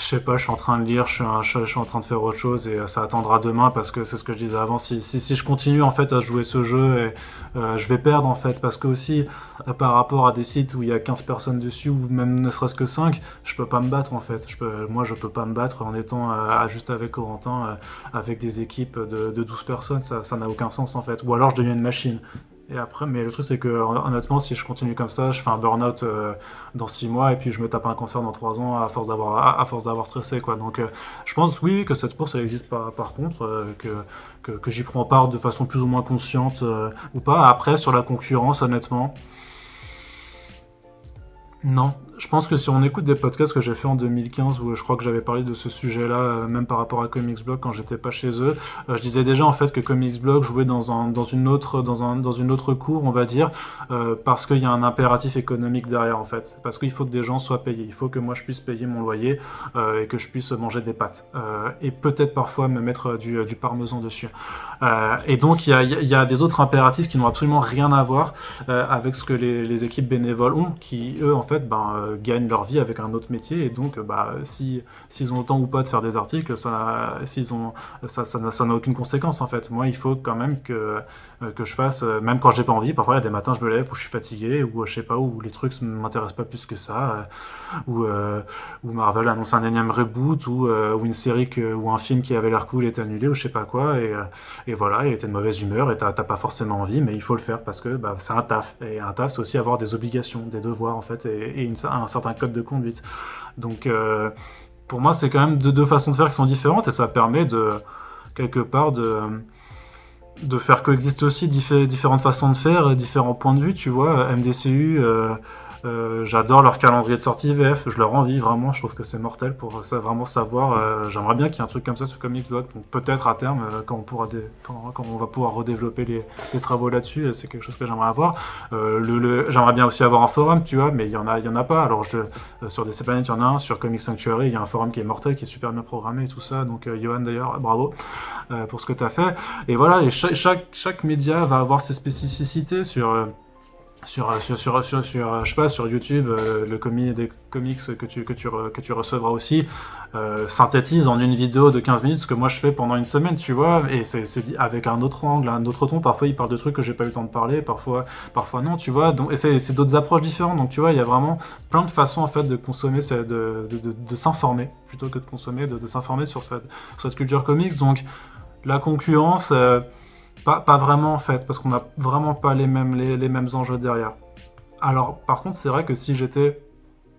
je sais pas, je suis en train de lire, je suis, suis, en train de faire autre chose et euh, ça attendra demain parce que c'est ce que je disais avant. Si, je continue en fait à jouer ce jeu, et, euh, je vais perdre en fait parce que aussi euh, par rapport à des sites où il y a 15 personnes dessus ou même ne serait-ce que 5, je peux pas me battre en fait. Moi je peux pas me battre en étant juste avec Corentin, avec des équipes de, de 12 personnes, ça n'a aucun sens en fait. Ou alors je deviens une machine. Et après, mais le truc c'est que honnêtement, si je continue comme ça, je fais un burn-out euh, dans 6 mois et puis je me tape un cancer dans 3 ans à force d'avoir stressé quoi. Donc euh, je pense oui que cette course elle existe par, par contre, euh, que, que j'y prends part de façon plus ou moins consciente ou pas. Après sur la concurrence, honnêtement, non, je pense que si on écoute des podcasts que j'ai fait en 2015 où je crois que j'avais parlé de ce sujet-là, euh, même par rapport à Comics Blog quand j'étais pas chez eux, euh, je disais déjà en fait que Comics Blog jouait dans, un, dans une autre dans, un, dans une autre cour, on va dire, euh, parce qu'il y a un impératif économique derrière en fait, parce qu'il faut que des gens soient payés, il faut que moi je puisse payer mon loyer et que je puisse manger des pâtes et peut-être parfois me mettre du, du parmesan dessus. et donc il y a, y a, des autres impératifs qui n'ont absolument rien à voir avec ce que les, les, équipes bénévoles ont, qui eux en fait ben gagnent leur vie avec un autre métier. Et donc bah si s'ils ont le temps ou pas de faire des articles ça ont ça ça n'a aucune conséquence en fait. Moi il faut quand même que que je fasse même quand j'ai pas envie parfois il y a des matins je me lève où je suis fatigué ou je sais pas où les trucs m'intéressent pas plus que ça ou ou Marvel annonce un énième reboot ou, une série ou un film qui avait l'air cool est annulé ou je sais pas quoi et, voilà et t'es de mauvaise humeur et t'as pas forcément envie mais il faut le faire parce que bah, c'est un taf. Et un taf c'est aussi avoir des obligations des devoirs en fait et, un certain code de conduite. Donc euh, pour moi c'est quand même deux façons de faire qui sont différentes et ça permet de quelque part de de faire coexister aussi différentes façons de faire, différents points de vue, tu vois. MDCU, euh, j'adore leur calendrier de sortie VF, je leur envie vraiment, je trouve que c'est mortel pour vraiment savoir. Euh, j'aimerais bien qu'il y ait un truc comme ça sur Comicsblog, donc peut-être à terme, euh, quand, on pourra quand, on va pouvoir redévelopper les, travaux là-dessus, c'est quelque chose que j'aimerais avoir. J'aimerais bien aussi avoir un forum, tu vois, mais il y en a, en a pas. Alors sur DC Planet, il y en a un, sur Comic Sanctuary, il y a un forum qui est mortel, qui est super bien programmé et tout ça. Donc Johan d'ailleurs, bravo pour ce que tu as fait. Et voilà, et chaque, chaque média va avoir ses spécificités sur sur, sur, sur, sur, sur, je sais pas, sur YouTube, euh, le comi des comics que tu, que tu, que tu recevras aussi euh, synthétise en une vidéo de 15 minutes ce que moi je fais pendant une semaine, tu vois, et c'est avec un autre angle, un autre ton. Parfois, il parle de trucs que j'ai pas eu le temps de parler, parfois, parfois non, tu vois. Donc, et c'est d'autres approches différentes. Donc, tu vois, il y a vraiment plein de façons en fait de consommer, de, de, s'informer plutôt que de consommer, de, s'informer sur cette, sur cette culture comics. Donc, la concurrence. Euh, pas, vraiment en fait, parce qu'on n'a vraiment pas les mêmes, les, mêmes enjeux derrière. Alors, par contre, c'est vrai que si j'étais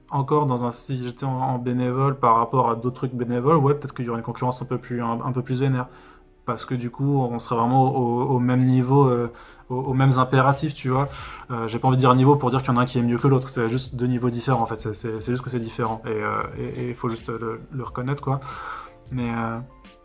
encore dans un, si j'étais en, bénévole par rapport à d'autres trucs bénévoles, ouais, peut-être qu'il y aurait une concurrence un peu plus, un, peu plus vénère, parce que du coup, on serait vraiment au, même niveau, euh, aux, mêmes impératifs, tu vois. Euh, j'ai pas envie de dire niveau pour dire qu'il y en a un qui est mieux que l'autre, c'est juste deux niveaux différents en fait, c'est juste que c'est différent, et il euh, faut juste le, reconnaître quoi. Mais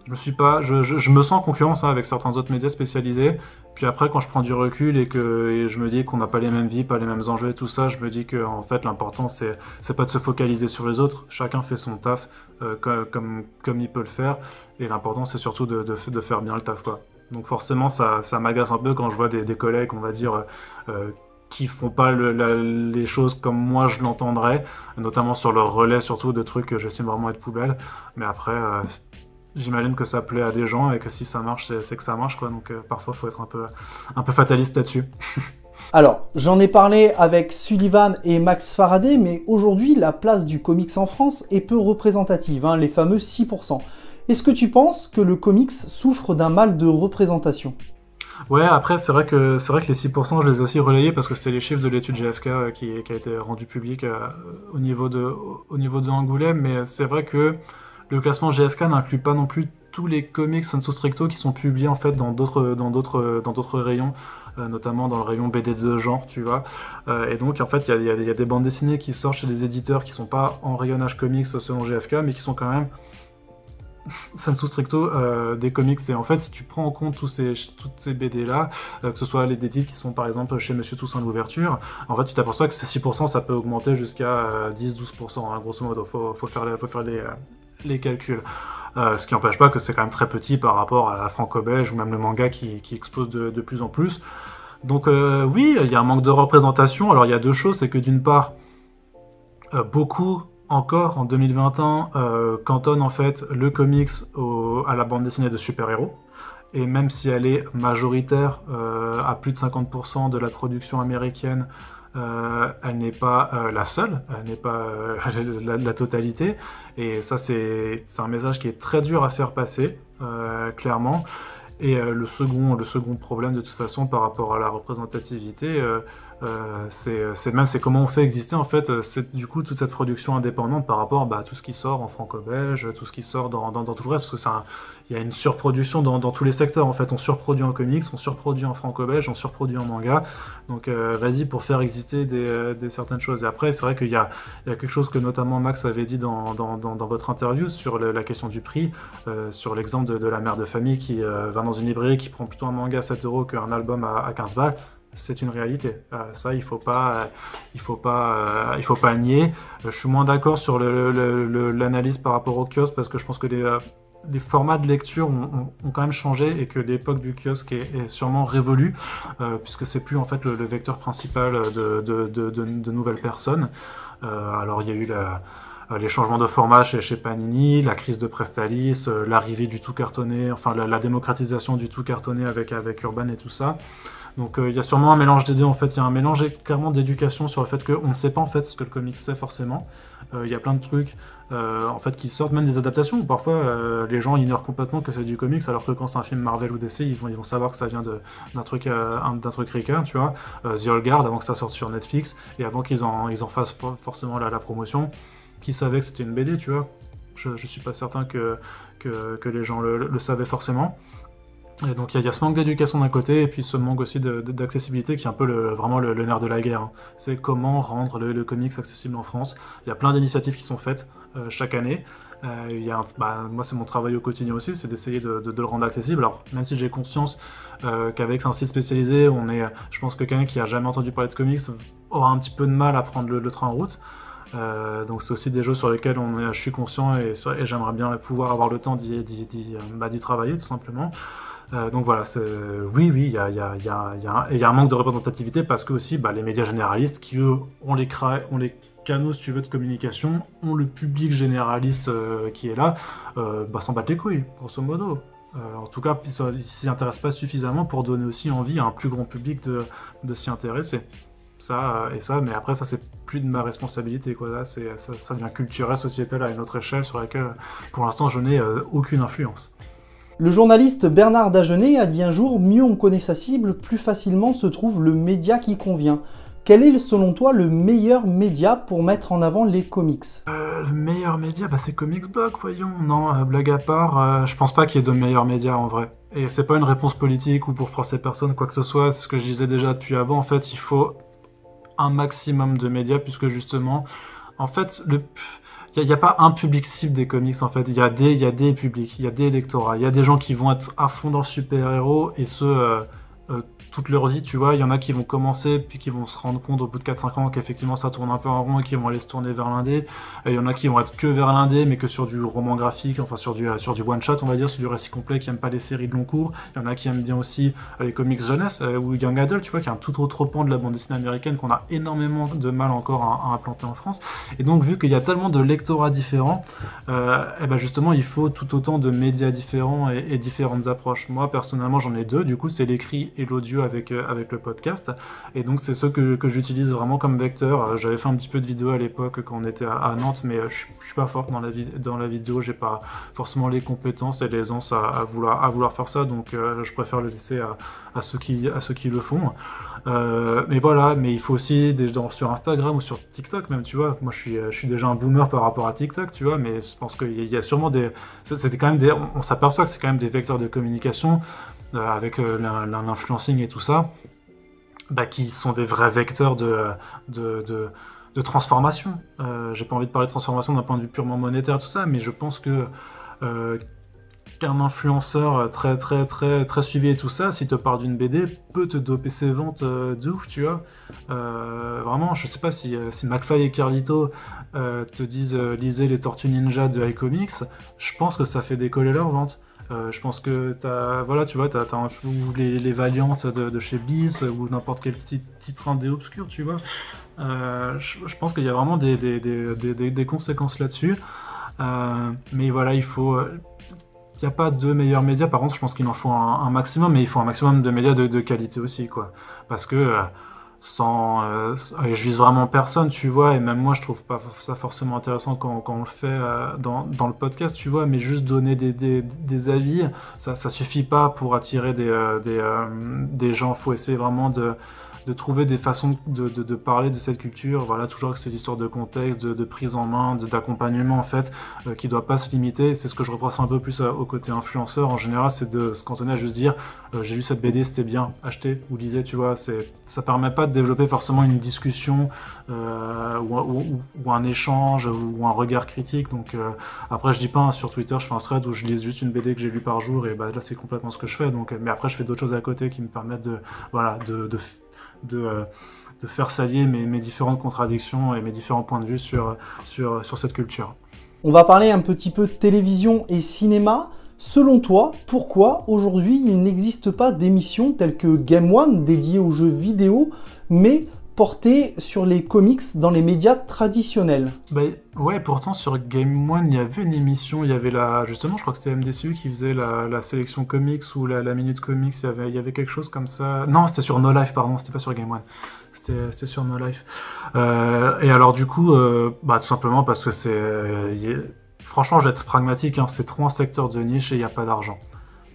je me suis pas, je, je, me sens en concurrence hein, avec certains autres médias spécialisés. Puis après, quand je prends du recul et que je me dis qu'on n'a pas les mêmes vies, pas les mêmes enjeux et tout ça, je me dis que en fait l'important c'est c'est pas de se focaliser sur les autres. Chacun fait son taf euh, comme, comme il peut le faire. Et l'important c'est surtout de, de, faire bien le taf quoi. Donc forcément ça, ça m'agace un peu quand je vois des, collègues, on va dire, euh, qui font pas le, les choses comme moi je l'entendrais, notamment sur leur relais surtout de trucs que j'estime vraiment être poubelle. Mais après, euh, j'imagine que ça plaît à des gens et que si ça marche, c'est que ça marche, quoi. Donc euh, parfois, faut être un peu, un peu fataliste là-dessus. Alors, j'en ai parlé avec Sullivan et Max Faraday, mais aujourd'hui, la place du comics en France est peu représentative, hein, les fameux 6%. Est-ce que tu penses que le comics souffre d'un mal de représentation? Ouais, après, c'est vrai que c'est vrai que les 6%, je les ai aussi relayés parce que c'était les chiffres de l'étude GFK euh, qui, a été rendu public euh, au niveau de au niveau de Angoulême, mais c'est vrai que le classement GFK n'inclut pas non plus tous les comics sensu stricto qui sont publiés en fait dans d'autres dans d'autres dans d'autres rayons euh, notamment dans le rayon BD de genre, tu vois. Euh, et donc, en fait, il y, y a, des bandes dessinées qui sortent chez des éditeurs qui sont pas en rayonnage comics selon GFK, mais qui sont quand même sensu stricto euh, des comics. Et en fait, si tu prends en compte tous ces, toutes ces BD-là, euh, que ce soit les titres qui sont par exemple chez Monsieur Toussaint l'ouverture, en fait, tu t'aperçois que ces 6%, ça peut augmenter jusqu'à 10-12%, hein, grosso modo. Faut, faut faire, faut faire les, les calculs. Euh, ce qui n'empêche pas que c'est quand même très petit par rapport à la franco-belge ou même le manga qui, qui explose de, plus en plus. Donc euh, oui, il y a un manque de représentation. Alors il y a deux choses, c'est que d'une part, euh, beaucoup encore en 2021 cantonnent en fait le comics à la bande dessinée de super-héros. Et même si elle est majoritaire à plus de 50% de la production américaine euh, elle n'est pas euh, la seule, elle n'est pas euh, la, totalité. Et ça, c'est un message qui est très dur à faire passer, clairement. Et le second problème, de toute façon, par rapport à la représentativité, c'est même c'est comment on fait exister en fait c'est du coup toute cette production indépendante par rapport bah, à tout ce qui sort en franco-belge, tout ce qui sort dans, dans, tout le reste, parce que il y a une surproduction dans, tous les secteurs. En fait, on surproduit en comics, on surproduit en franco-belge, on surproduit en manga. Donc, euh, vas-y pour faire exister des, euh, certaines choses. Et après, c'est vrai qu'il y, a, quelque chose que notamment Max avait dit dans, votre interview sur la question du prix, euh, sur l'exemple de, de, la mère de famille qui va dans une librairie qui prend plutôt un manga à 7 euros qu'un album à, à 15 balles c'est une réalité. ça, il faut pas, il faut pas, il faut pas nier. je suis moins d'accord sur l'analyse par rapport au kiosque parce que je pense que les, les formats de lecture ont, quand même changé et que l'époque du kiosque est, sûrement révolue, euh, puisque c'est plus en fait le, vecteur principal de, nouvelles personnes. alors il y a eu les changements de format chez, Panini, la crise de Prestalis, l'arrivée du tout cartonné, enfin la, démocratisation du tout cartonné avec Urban et tout ça. Donc il y a sûrement un mélange des deux en fait, il y a un mélange clairement d'éducation sur le fait qu'on ne sait pas en fait ce que le comic sait forcément. Il y a plein de trucs euh, en fait, qui sortent même des adaptations où parfois euh, les gens ignorent complètement que c'est du comics, alors que quand c'est un film Marvel ou DC, ils vont, ils vont savoir que ça vient d'un truc, euh, d'un truc tu vois. The Old Guard, avant que ça sorte sur Netflix, et avant qu'ils en, ils en fassent forcément la, la promotion, qui savaient que c'était une BD, tu vois. Je, je suis pas certain que, que, que les gens le, le, savaient forcément. Donc il y, a ce manque d'éducation d'un côté et puis ce manque aussi d'accessibilité qui est un peu le, vraiment le, nerf de la guerre. Hein. C'est comment rendre le, comics accessible en France. Il y a plein d'initiatives qui sont faites. Euh, chaque année. Euh, bah, moi, c'est mon travail au quotidien aussi, c'est d'essayer de, le rendre accessible. Alors, même si j'ai conscience euh, qu'avec un site spécialisé, on est, je pense que quelqu'un qui a jamais entendu parler de comics aura un petit peu de mal à prendre le, train en route. donc c'est aussi des jeux sur lesquels je suis conscient et, j'aimerais bien pouvoir avoir le temps d'y, bah, travailler tout simplement. Donc voilà, oui, oui, il y a, un manque de représentativité parce que aussi bah, les médias généralistes qui eux, on les, canaux, si tu veux, de communication ont le public généraliste euh, qui est là, euh, bah, s'en battent les couilles, grosso modo. Euh, en tout cas, ils s'y intéressent pas suffisamment pour donner aussi envie à un plus grand public de, de s'y intéresser. Ça et ça, mais après, ça, c'est plus de ma responsabilité, quoi. Là, ça, ça devient culturel, sociétal à une autre échelle sur laquelle, pour l'instant, je n'ai aucune influence. Le journaliste Bernard Dagenet a dit un jour Mieux on connaît sa cible, plus facilement se trouve le média qui convient. Quel est selon toi le meilleur média pour mettre en avant les comics? Euh, Le meilleur média, bah, c'est Comics Blog, voyons. Non, euh, blague à part, euh, je pense pas qu'il y ait de meilleurs médias en vrai. Et c'est pas une réponse politique ou pour froisser personne, quoi que ce soit. C'est ce que je disais déjà depuis avant. En fait, il faut un maximum de médias puisque justement, en fait, le il n'y a, pas un public cible des comics en fait. Il y a des, y a des publics, il y a des électorats, il y a des gens qui vont être à fond dans le super héros et ceux euh, toute leur vie, tu vois. Il y en a qui vont commencer, puis qui vont se rendre compte au bout de 4-5 ans qu'effectivement ça tourne un peu en rond et qui vont aller se tourner vers l'indé. Il y en a qui vont être que vers l'indé, mais que sur du roman graphique, enfin sur du, sur du one-shot, on va dire, sur du récit complet, qui aiment pas les séries de long cours. Il y en a qui aiment bien aussi euh, les comics jeunesse euh, ou young adult, tu vois, qui est un tout autre pan de la bande dessinée américaine qu'on a énormément de mal encore à, implanter en France. Et donc, vu qu'il y a tellement de lectorats différents, euh, eh ben justement, il faut tout autant de médias différents et différentes approches. Moi, personnellement, j'en ai deux. Du coup, c'est l'écrit et l'audio avec, euh, avec le podcast. Et donc c'est ce que, que j'utilise vraiment comme vecteur. Euh, j'avais fait un petit peu de vidéo à l'époque quand on était à, Nantes, mais euh, je, suis pas fort dans la, dans la vidéo. J'ai pas forcément les compétences et l'aisance à, à, vouloir, à vouloir faire ça. Donc je préfère le laisser à, à, ceux, qui, à ceux qui le font. mais voilà, mais il faut aussi des, sur Instagram ou sur TikTok même, tu vois. Moi, je suis, je suis déjà un boomer par rapport à TikTok, tu vois, mais je pense qu'il y, a sûrement des, c'était quand même des, on s'aperçoit que c'est quand même des vecteurs de communication. Euh, avec euh, l'influencing et tout ça, bah, qui sont des vrais vecteurs de, transformation. Euh, J'ai pas envie de parler de transformation d'un point de vue purement monétaire, tout ça, mais je pense que euh, qu'un influenceur très très très très suivi et tout ça, si te parle d'une BD, peut te doper ses ventes de ouf, tu vois. vraiment, je sais pas si, si McFly et Carlito te disent lisez les Tortues Ninja de iComics, je pense que ça fait décoller leurs ventes. Euh, je pense que as, voilà, tu vois, t'as, as les, les Valiantes de, chez Bliss ou n'importe quel titre indé obscur, tu vois. Euh, je, pense qu'il y a vraiment des, des, des, des conséquences là-dessus. Euh, mais voilà, il faut. Il n'y a pas de meilleurs médias, par contre, je pense qu'il en faut un, maximum, mais il faut un maximum de médias de, de qualité aussi, quoi. Parce que sans euh, je vise vraiment personne tu vois et même moi je trouve pas ça forcément intéressant quand, on le fait euh, dans, dans, le podcast tu vois mais juste donner des, des, avis ça, ça suffit pas pour attirer des, euh, des, des gens. Faut essayer vraiment de de trouver des façons de, parler de cette culture, voilà, toujours avec ces histoires de contexte, de, prise en main, d'accompagnement en fait, euh, qui ne doit pas se limiter. C'est ce que je reproche un peu plus euh, au côté influenceur en général, c'est de se cantonner à juste dire euh, j'ai lu cette BD, c'était bien, acheter ou lisez, tu vois. Ça permet pas de développer forcément une discussion ou, un échange ou un regard critique. Donc après, je dis pas hein, sur Twitter, je fais un thread où je lis juste une BD que j'ai lu par jour et bah, là c'est complètement ce que je fais. Donc, mais après, je fais d'autres choses à côté qui me permettent de, voilà, de euh, de, faire s'allier mes, différentes contradictions et mes différents points de vue sur, sur, sur cette culture. On va parler un petit peu de télévision et cinéma. Selon toi, pourquoi aujourd'hui il n'existe pas d'émissions telles que Game One dédiée aux jeux vidéo, mais porté sur les comics dans les médias traditionnels. Bah, ouais, pourtant sur Game One, il y avait une émission, il y avait la, justement, je crois que c'était MDCU qui faisait la, sélection comics ou la, minute comics, il y, avait, quelque chose comme ça. Non, c'était sur No Life, pardon, c'était pas sur Game One. C'était sur No Life. Euh, et alors du coup, euh, bah, tout simplement parce que c'est... Euh, franchement, je vais être pragmatique, hein, c'est trop un secteur de niche et il n'y a pas d'argent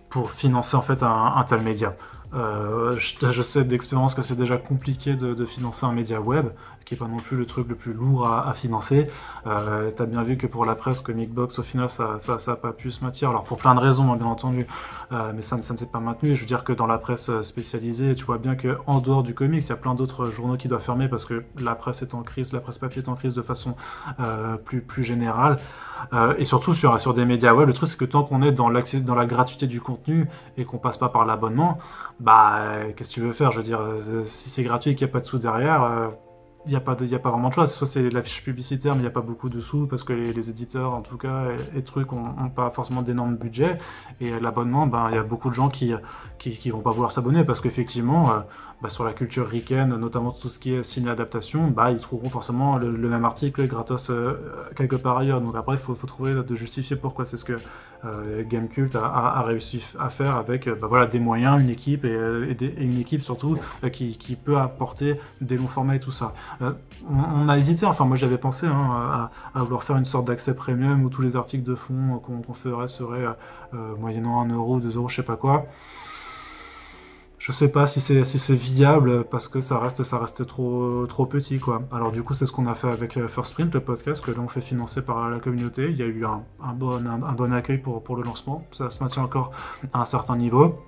pour financer en fait un tel média. Euh, je, sais d'expérience que c'est déjà compliqué de, financer un média web, qui est pas non plus le truc le plus lourd à, financer. Euh, T'as bien vu que pour la presse, Comic Box, au final, ça, ça, ça pas pu se maintenir. Alors pour plein de raisons, hein, bien entendu, euh, mais ça, ça ne s'est pas maintenu. Je veux dire que dans la presse spécialisée, tu vois bien que en dehors du comics, il y a plein d'autres journaux qui doivent fermer parce que la presse est en crise, la presse papier est en crise de façon euh, plus plus générale. Euh, et surtout sur, sur des médias web, le truc c'est que tant qu'on est dans, dans la gratuité du contenu et qu'on passe pas par l'abonnement, bah qu'est-ce que tu veux faire? Je veux dire, euh, si c'est gratuit et qu'il n'y a pas de sous derrière, il euh, n'y a, pas pas vraiment de choix. Soit c'est la fiche publicitaire, mais il n'y a pas beaucoup de sous parce que les, éditeurs, en tout cas, et, trucs, ont, pas forcément d'énormes budgets. Et l'abonnement, ben il y a beaucoup de gens qui, qui vont pas vouloir s'abonner parce qu'effectivement, bah, sur la culture ricaine, notamment tout ce qui est ciné-adaptation, bah, ils trouveront forcément le, même article gratos euh, quelque part ailleurs. Donc après, il faut, trouver de justifier pourquoi. C'est ce que euh, Gamecult a, réussi à faire avec euh, bah, voilà, des moyens, une équipe et, une équipe surtout qui, peut apporter des longs formats et tout ça. On, a hésité, enfin moi j'avais pensé hein, à, à, vouloir faire une sorte d'accès premium où tous les articles de fond qu'on ferait seraient moyennant 1 euro, 2 euros, je sais pas quoi je sais pas si c'est si c'est viable parce que ça reste ça reste trop trop petit quoi. Alors du coup c'est ce qu'on a fait avec euh, First Print le podcast que là on fait financer par la communauté. Il y a eu un, bon un, bon accueil pour pour le lancement. Ça se maintient encore à un certain niveau.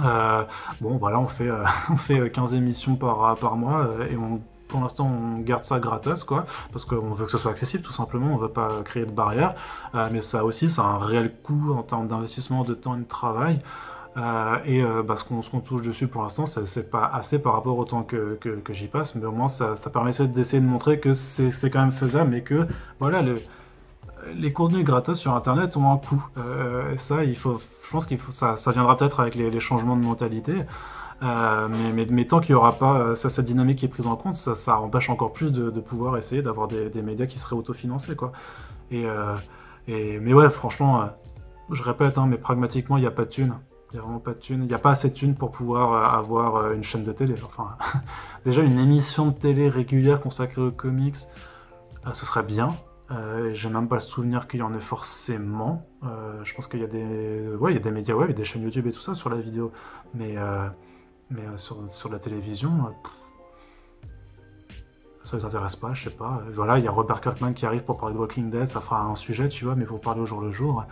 Euh, bon voilà on fait euh, on fait 15 émissions par par mois et on pour l'instant, on garde ça gratos, quoi, parce qu'on veut que ce soit accessible, tout simplement. On veut pas créer de barrières, mais ça aussi, a un réel coût en termes d'investissement de temps et de travail. Euh, et euh, bah, ce qu'on touche dessus pour l'instant, c'est pas assez par rapport au temps que, j'y passe, mais au moins ça, ça permet d'essayer de montrer que c'est quand même faisable, mais que voilà, le, les contenus gratos sur Internet ont un coût. Euh, ça, je pense qu'il faut, ça, viendra peut-être avec les, changements de mentalité. mais, tant qu'il n'y aura pas cette dynamique qui est prise en compte, ça, empêche encore plus de, pouvoir essayer d'avoir des, médias qui seraient autofinancés. Mais ouais, franchement, je répète, hein, mais pragmatiquement, il n'y a pas de thunes. Il n'y a vraiment pas de thunes. Il a pas assez de thunes pour pouvoir euh, avoir euh, une chaîne de télé. Enfin, déjà une émission de télé régulière consacrée aux comics, euh, ce serait bien. Euh, J'ai même pas le souvenir qu'il y en ait forcément. je pense qu'il y a des, ouais, il y a des médias web, a des chaînes YouTube et tout ça sur la vidéo, mais mais sur, sur, la télévision, ça les intéresse pas, je sais pas. Voilà, il y a Robert Kirkman qui arrive pour parler de Walking Dead, ça fera un sujet, tu vois, mais pour parler au jour le jour.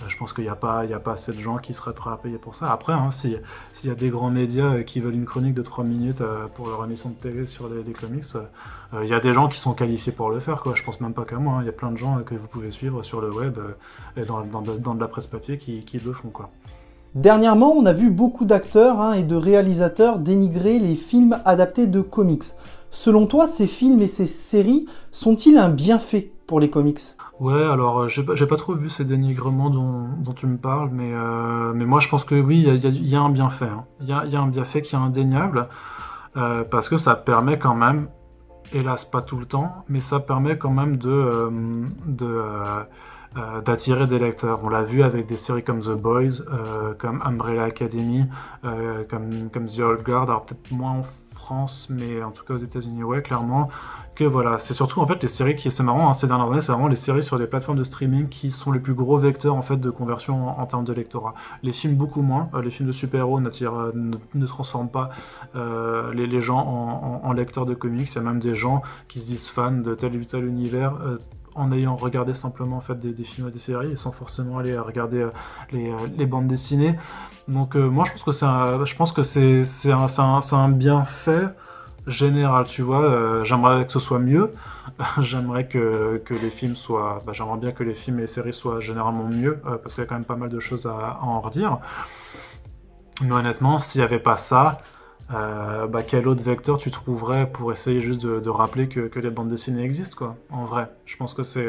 Euh, je pense qu'il n'y a, pas, assez de gens qui seraient prêts à payer pour ça. Après, hein, s'il y a des grands médias euh, qui veulent une chronique de 3 minutes euh, pour leur émission de télé sur des, comics, il y a des gens qui sont qualifiés pour le faire. Je pense même pas qu'à moi. Hein. Il y a plein de gens que vous pouvez suivre sur le web et dans, de la presse papier qui, le font. Dernièrement, on a vu beaucoup d'acteurs hein, et de réalisateurs dénigrer les films adaptés de comics. Selon toi, ces films et ces séries sont-ils un bienfait pour les comics? Ouais, alors euh, j'ai pas, pas trop vu ces dénigrements dont, tu me parles, mais, euh, mais moi je pense que oui, il y a, un bienfait. Hein. Il y, a, un bienfait qui est indéniable, euh, parce que ça permet quand même, hélas pas tout le temps, mais ça permet quand même de, de d'attirer des lecteurs. On l'a vu avec des séries comme The Boys, comme Umbrella Academy, comme, comme The Old Guard, alors peut-être moins en France, mais en tout cas aux États-Unis, ouais, clairement voilà, c'est surtout en fait les séries qui, c'est marrant, hein, ces dernières années, c'est vraiment les séries sur des plateformes de streaming qui sont les plus gros vecteurs en fait de conversion en, termes de lectorat. Les films beaucoup moins, euh, les films de super-héros euh, ne, transforment pas euh, les, gens en, lecteurs de comics. Il y a même des gens qui se disent fans de tel ou tel univers. en ayant regardé simplement en fait des, films et des séries et sans forcément aller regarder les, bandes dessinées. Donc moi je pense que c'est je pense que c'est un bienfait général, tu vois. Euh, j'aimerais que ce soit mieux. j'aimerais que, les films soient. Bah, j'aimerais bien que les films et les séries soient généralement mieux, euh, parce qu'il y a quand même pas mal de choses à, en redire. Mais honnêtement, s'il n'y avait pas ça, euh, bah, quel autre vecteur tu trouverais pour essayer juste de, rappeler que, les bandes dessinées existent, quoi, en vrai? Je pense que c'est.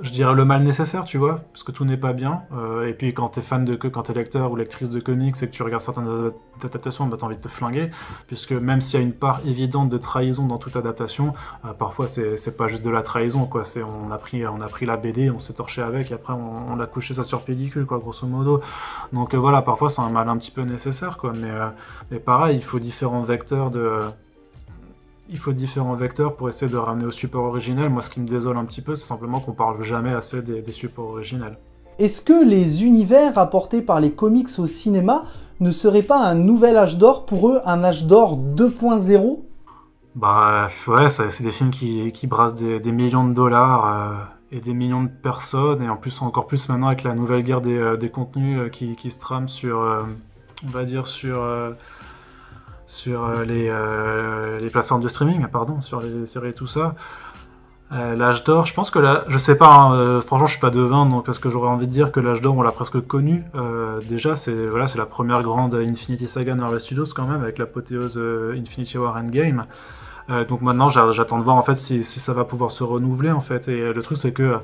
Je dirais le mal nécessaire, tu vois, parce que tout n'est pas bien. Euh, et puis quand t'es fan de quand t'es lecteur ou lectrice de comics et que tu regardes certaines adaptations, bah t'as envie de te flinguer, puisque même s'il y a une part évidente de trahison dans toute adaptation, euh, parfois c'est pas juste de la trahison, quoi. C'est on a pris on a pris la BD, on s'est torché avec, et après on, on, a couché ça sur pellicule, quoi, grosso modo. Donc euh, voilà, parfois c'est un mal un petit peu nécessaire, quoi. Mais, mais pareil, il faut différents vecteurs de il faut différents vecteurs pour essayer de ramener au support originel. Moi, ce qui me désole un petit peu, c'est simplement qu'on parle jamais assez des, supports originels. Est-ce que les univers apportés par les comics au cinéma ne seraient pas un nouvel âge d'or pour eux, un âge d'or 2.0 Bah ouais, c'est des films qui, brassent des, millions de dollars euh, et des millions de personnes, et en plus encore plus maintenant avec la nouvelle guerre des, euh, contenus euh, qui, se trame sur, on va dire sur sur euh, euh, les, plateformes de streaming, pardon, sur les séries et tout ça. Euh, l'âge d'or, je pense que là, je sais pas, hein, franchement, je suis pas devin, donc parce que j'aurais envie de dire que l'âge d'or, on l'a presque connu. déjà, c'est voilà, c'est la première grande Infinity Saga Marvel Studios quand même, avec l'apothéose Infinity War Endgame. donc maintenant, j'attends de voir en fait si, ça va pouvoir se renouveler en fait. Et le truc, c'est que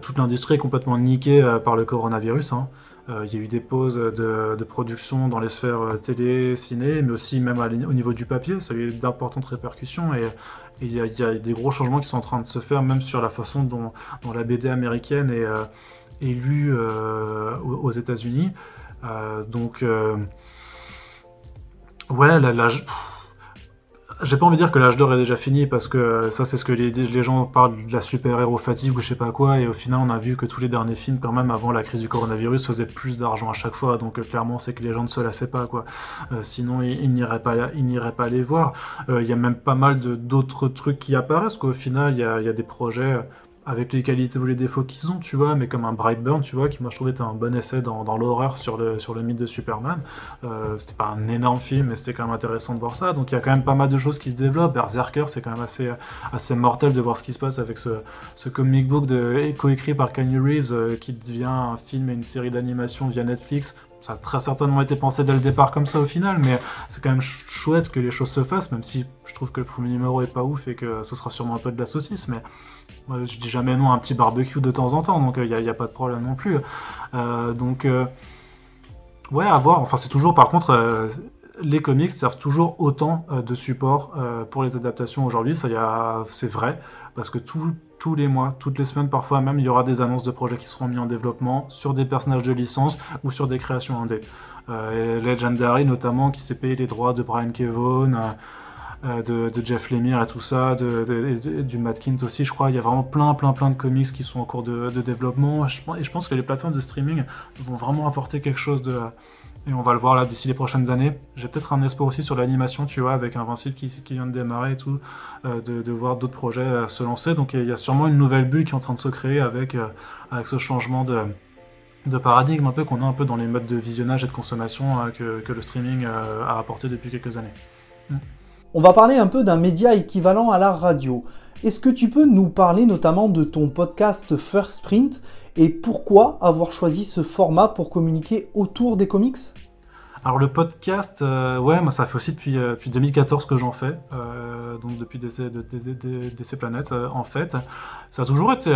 toute l'industrie est complètement niquée par le coronavirus. Hein. Euh, il y a eu des pauses de, production dans les sphères euh, télé, ciné, mais aussi même au niveau du papier. Ça a eu d'importantes répercussions et il y, a, des gros changements qui sont en train de se faire, même sur la façon dont, la BD américaine est, euh, lue aux États-Unis. donc, ouais, la, la, j'ai pas envie de dire que l'âge d'or est déjà fini parce que ça c'est ce que les, gens parlent de la super-héros fatigue ou je sais pas quoi et au final on a vu que tous les derniers films quand même avant la crise du coronavirus faisaient plus d'argent à chaque fois donc euh, clairement c'est que les gens ne se lassaient pas quoi. Euh, sinon ils, n'iraient pas ils n'iraient pas les voir. Euh, il y a même pas mal d'autres trucs qui apparaissent qu'au final il y a, y a, des projets avec les qualités ou les défauts qu'ils ont, tu vois, mais comme un Brightburn, tu vois, qui moi je trouvais était un bon essai dans, l'horreur sur le, mythe de Superman. Euh, c'était pas un énorme film, mais c'était quand même intéressant de voir ça. Donc il y a quand même pas mal de choses qui se développent. Berserker, c'est quand même assez, mortel de voir ce qui se passe avec ce, comic book coécrit par Kanye Reeves euh, qui devient un film et une série d'animation via Netflix ça a très certainement été pensé dès le départ comme ça au final, mais c'est quand même chouette que les choses se fassent, même si je trouve que le premier numéro est pas ouf et que ce sera sûrement un peu de la saucisse, mais je dis jamais non à un petit barbecue de temps en temps, donc il euh, n'y a, pas de problème non plus. Euh, donc, euh, ouais, à voir. Enfin, c'est toujours, par contre, les comics servent toujours autant de support pour les adaptations aujourd'hui. Ça, c'est vrai, parce que tous les mois, toutes les semaines, parfois même, il y aura des annonces de projets qui seront mis en développement sur des personnages de licence ou sur des créations indé. Legendary notamment, qui s'est payé les droits de Brian Kevon. Euh, de, Jeff Lemire et tout ça, de, du Matt Kint aussi, je crois. Il y a vraiment plein, plein, plein de comics qui sont en cours de, développement. et je pense que les plateformes de streaming vont vraiment apporter quelque chose de. Et on va le voir là d'ici les prochaines années. J'ai peut-être un espoir aussi sur l'animation, tu vois, avec un Vincile qui, qui vient de démarrer et tout, euh, de, voir d'autres projets euh, se lancer. Donc il y a sûrement une nouvelle bulle qui est en train de se créer avec, avec ce changement de, paradigme un peu qu'on a un peu dans les modes de visionnage et de consommation que, le streaming a apporté depuis quelques années. Mm. On va parler un peu d'un média équivalent à la radio. Est-ce que tu peux nous parler notamment de ton podcast First Sprint? Et pourquoi avoir choisi ce format pour communiquer autour des comics? Alors le podcast, euh, ouais, moi ça fait aussi depuis, euh, depuis 2014 que j'en fais, euh, donc depuis DC, de, Planètes en fait. Ça a toujours été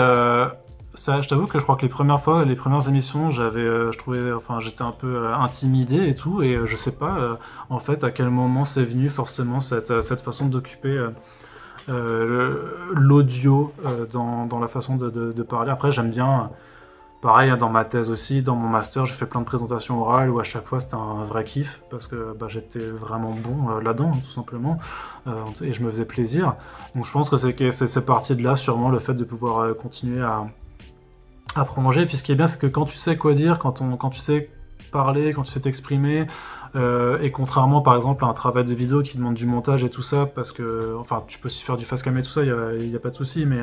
ça, je t'avoue que je crois que les premières fois, les premières émissions, j'avais, euh, je trouvais, enfin, j'étais un peu euh, intimidé et tout, et euh, je sais pas, en fait, à quel moment c'est venu forcément cette, cette façon d'occuper l'audio dans, dans, la façon de, parler. Après, j'aime bien, pareil, hein, dans ma thèse aussi, dans mon master, j'ai fait plein de présentations orales où à chaque fois c'était un vrai kiff parce que bah, j'étais vraiment bon là-dedans, tout simplement, et je me faisais plaisir. Donc, je pense que c'est, parti de là, sûrement, le fait de pouvoir continuer à à prolonger. Puis ce qui est bien, c'est que quand tu sais quoi dire, quand, on, quand tu sais parler, quand tu sais t'exprimer, euh, et contrairement par exemple à un travail de vidéo qui demande du montage et tout ça, parce que, enfin, tu peux aussi faire du face cam et tout ça, il n'y a, pas de souci, mais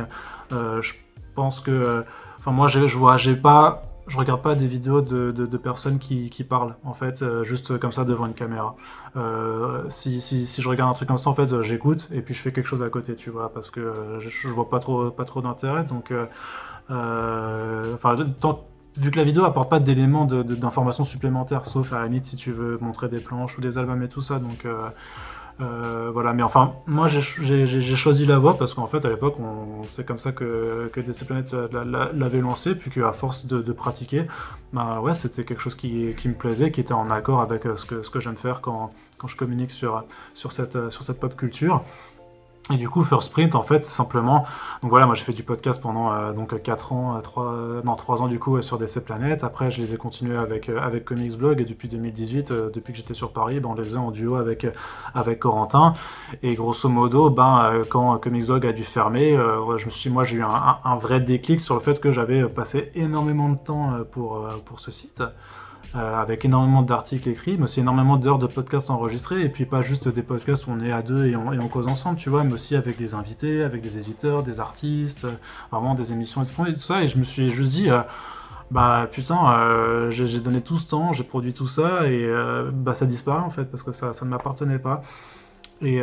euh, je pense que, enfin, moi, je vois, j'ai pas, je regarde pas des vidéos de, de, personnes qui, qui, parlent, en fait, euh, juste comme ça devant une caméra. si, si, si, je regarde un truc comme ça, en fait, j'écoute et puis je fais quelque chose à côté, tu vois, parce que je, je vois pas trop, pas trop d'intérêt, donc euh, enfin, vu que la vidéo apporte pas d'éléments d'informations supplémentaires, sauf à la limite si tu veux montrer des planches ou des albums et tout ça, donc euh, Euh, voilà, mais enfin, moi j'ai choisi la voie parce qu'en fait à l'époque c'est comme ça que, que DC l'avait lancé, puis qu'à force de, pratiquer, bah ouais, c'était quelque chose qui, me plaisait, qui était en accord avec ce que, ce que j'aime faire quand, je communique cette, sur cette pop culture. Et du coup, First Print, en fait, c'est simplement. Donc voilà, moi j'ai fait du podcast pendant euh, donc 4 ans, 3, euh, non, 3 ans du coup sur DC Planet. Après, je les ai continués avec, euh, avec Comics Blog et depuis 2018, depuis que j'étais sur Paris, ben, on les faisait en duo avec, avec Corentin. Et grosso modo, ben, quand Comics Blog a dû fermer, je me suis moi j'ai eu un, un, vrai déclic sur le fait que j'avais passé énormément de temps pour, pour ce site. Euh, avec énormément d'articles écrits, mais aussi énormément d'heures de podcasts enregistrés, et puis pas juste des podcasts où on est à deux et on, cause ensemble, tu vois, mais aussi avec des invités, avec des éditeurs, des artistes, euh, vraiment des émissions et tout ça, et je me suis juste dit, euh, bah putain, j'ai donné tout ce temps, j'ai produit tout ça, et bah ça disparaît en fait, parce que ça, ça ne m'appartenait pas. Et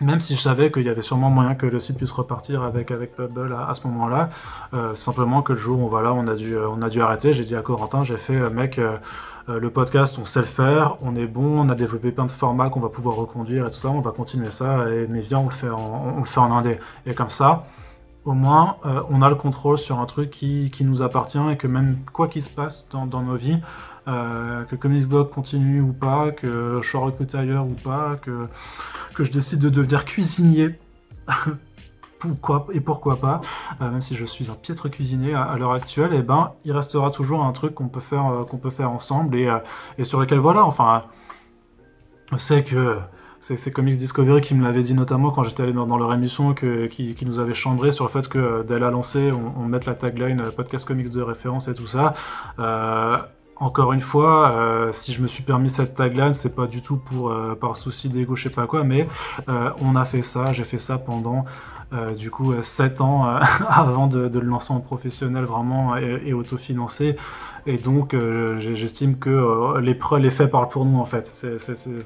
même si je savais qu'il y avait sûrement moyen que le site puisse repartir avec, avec Pubble à, ce moment-là, euh, simplement que le jour où voilà, on, a dû, on a dû arrêter, j'ai dit à Corentin, j'ai fait, euh, mec, euh, le podcast, on sait le faire, on est bon, on a développé plein de formats qu'on va pouvoir reconduire et tout ça, on va continuer ça, et, mais viens, on le fait en, on le fait en indé. Et comme ça, au moins, on a le contrôle sur un truc qui, nous appartient et que même quoi qu'il se passe dans, nos vies, euh, que Comics Blog continue ou pas, que je sois recruté ailleurs ou pas, que, je décide de devenir cuisinier. pourquoi et pourquoi pas, euh, même si je suis un piètre cuisinier à, l'heure actuelle, eh ben il restera toujours un truc qu'on peut faire euh, qu'on peut faire ensemble et, et, sur lequel voilà, enfin, sais que c'est Comics Discovery qui me l'avait dit notamment quand j'étais allé dans, leur émission, qui, nous avait chambré sur le fait que dès la lancée, on, mette la tagline podcast comics de référence et tout ça. Euh, encore une fois, euh, si je me suis permis cette tagline, c'est pas du tout pour euh, par souci d'ego, je sais pas quoi, mais euh, on a fait ça, j'ai fait ça pendant du coup 7 ans avant de, le lancer en professionnel vraiment et, et autofinancé. Et donc, j'estime que les, les faits parlent pour nous en fait.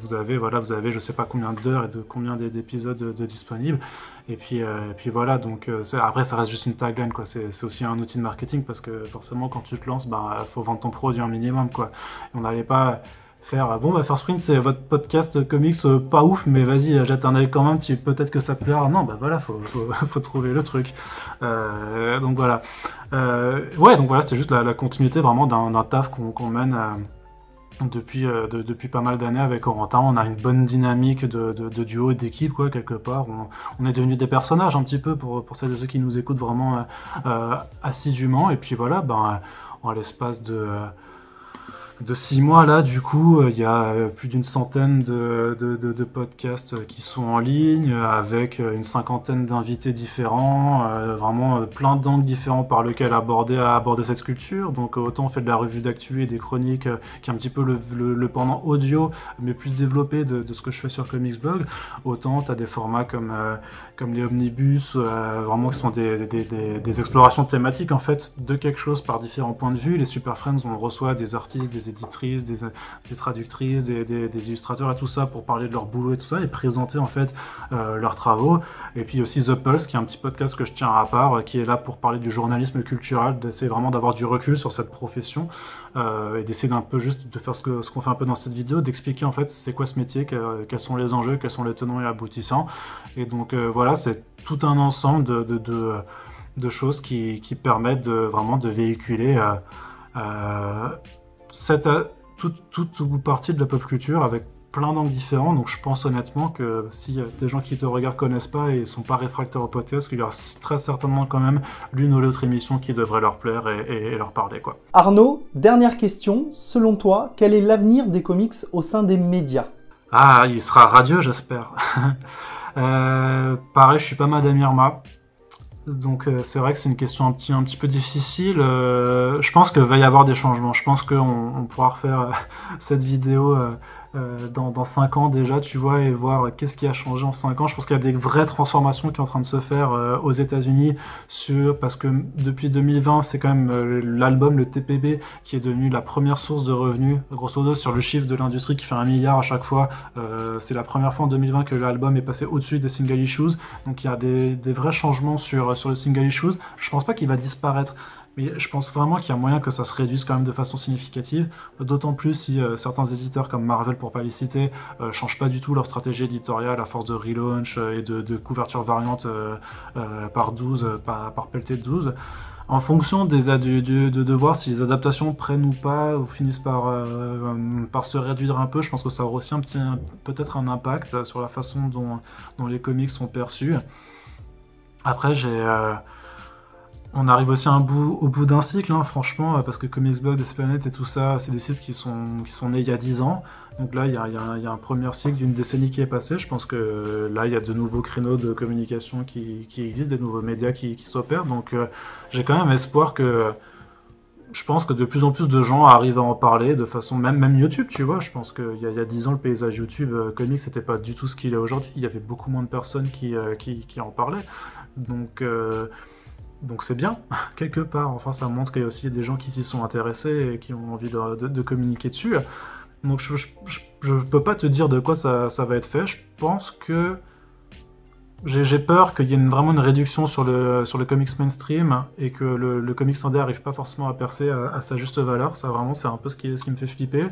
vous avez, voilà, vous avez, je sais pas combien d'heures et de combien d'épisodes de, disponibles. Et puis, euh, et puis voilà, donc euh, après ça reste juste une tagline, quoi. C'est aussi un outil de marketing parce que forcément quand tu te lances, bah faut vendre ton produit un minimum, quoi. on n'allait pas faire bon bah First Sprint c'est votre podcast comics euh, pas ouf mais vas-y jette un œil quand même peut-être que ça plaira non bah voilà faut, faut, trouver le truc donc voilà ouais donc voilà c'était juste la, continuité vraiment d'un taf qu'on mène depuis, euh, depuis pas mal d'années avec Corentin. On a une bonne dynamique de, duo et d'équipe, quoi, quelque part. On, est devenus des personnages un petit peu pour, pour celles et ceux qui nous écoutent vraiment euh, euh, assidûment. Et puis voilà, ben, en l'espace de de six mois là du coup euh, il y a euh, plus d'une centaine de, podcasts euh, qui sont en ligne avec une cinquantaine d'invités différents vraiment plein d'angles différents par lesquels aborder cette culture donc autant on fait de la revue d'actu et des chroniques qui est un petit peu le, pendant audio mais plus développé de, ce que je fais sur Comics Blog autant tu as des formats comme les omnibus vraiment qui sont des, des, explorations thématiques en fait de quelque chose par différents points de vue. Les Super Friends on reçoit des artistes des éditrices, des, traductrices, des, illustrateurs et tout ça pour parler de leur boulot et tout ça et présenter en fait euh, leurs travaux. Et puis aussi The Pulse, qui est un petit podcast que je tiens à part, euh, qui est là pour parler du journalisme culturel, d'essayer vraiment d'avoir du recul sur cette profession euh, et d'essayer d'un peu juste de faire ce qu'on fait un peu dans cette vidéo, d'expliquer en fait c'est quoi ce métier, quels sont les enjeux, quels sont les tenants et aboutissants. Et donc voilà, c'est tout un ensemble de, choses qui, permettent de, vraiment de véhiculer cette, toute, toute partie de la pop culture avec plein d'angles différents. Donc je pense honnêtement que si des gens qui te regardent connaissent pas et sont pas réfractaires au podcast, qu'il y aura très certainement quand même l'une ou l'autre émission qui devrait leur plaire et, leur parler. quoi. Arnaud, dernière question. Selon toi, quel est l'avenir des comics au sein des médias? Ah, il sera radieux, j'espère. euh, pareil, je suis pas Madame Irma. Donc euh, c'est vrai que c'est une question un petit, un petit peu difficile. Euh, je pense qu'il va y avoir des changements. Je pense qu'on on pourra refaire euh, cette vidéo euh, dans, dans 5 ans déjà, tu vois, et voir qu'est-ce qui a changé en 5 ans. Je pense qu'il y a des vraies transformations qui sont en train de se faire euh, aux États-Unis sur parce que depuis 2020, c'est quand même euh, l'album, le TPB, qui est devenu la première source de revenus, grosso modo, sur le chiffre de l'industrie qui fait un milliard à chaque fois. c'est la première fois en 2020 que l'album est passé au-dessus des single issues. Donc il y a des, des vrais changements sur, sur le single issues. Je pense pas qu'il va disparaître Mais je pense vraiment qu'il y a moyen que ça se réduise quand même de façon significative, d'autant plus si euh, certains éditeurs comme Marvel, pour pas les citer, euh, changent pas du tout leur stratégie éditoriale à force de relaunch et de, couverture variante par 12, par, par pelleté de 12 en fonction de, de, de, voir si les adaptations prennent ou pas ou finissent par, euh, se réduire un peu, je pense que ça aura aussi un petit peut-être un impact sur la façon dont, les comics sont perçus. Après, j'ai euh, on arrive aussi au bout d'un cycle, hein, franchement, parce que Comics Blog, Planète et tout ça, c'est des sites qui sont, qui sont nés il y a 10 ans. Donc là, il y a, un premier cycle d'une décennie qui est passé. Je pense que là, il y a de nouveaux créneaux de communication qui, qui existent, des nouveaux médias qui, qui s'opèrent. Donc euh, j'ai quand même espoir que. Je pense que de plus en plus de gens arrivent à en parler de façon. Même, même YouTube, tu vois. Je pense qu'il y, a, y a 10 ans, le paysage YouTube euh, comics, c'était pas du tout ce qu'il est aujourd'hui. Il y avait beaucoup moins de personnes euh, qui, qui, en parlaient. Donc. Donc c'est bien, quelque part. Enfin, ça montre qu'il y a aussi des gens qui s'y sont intéressés et qui ont envie de, communiquer dessus. Donc je, je, peux pas te dire de quoi ça, va être fait. Je pense que j'ai peur qu'il y ait vraiment une réduction sur le, sur le comics mainstream et que le, le comics indé arrive pas forcément à percer à, sa juste valeur. Ça vraiment c'est un peu ce qui, me fait flipper.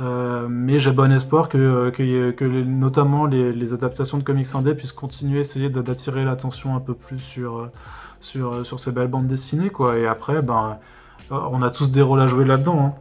Euh, mais j'ai bon espoir que, que, notamment les, adaptations de comics indé puissent continuer à essayer d'attirer l'attention un peu plus sur, sur, sur ces belles bandes dessinées. Quoi. Et après, ben, on a tous des rôles à jouer là-dedans. Hein.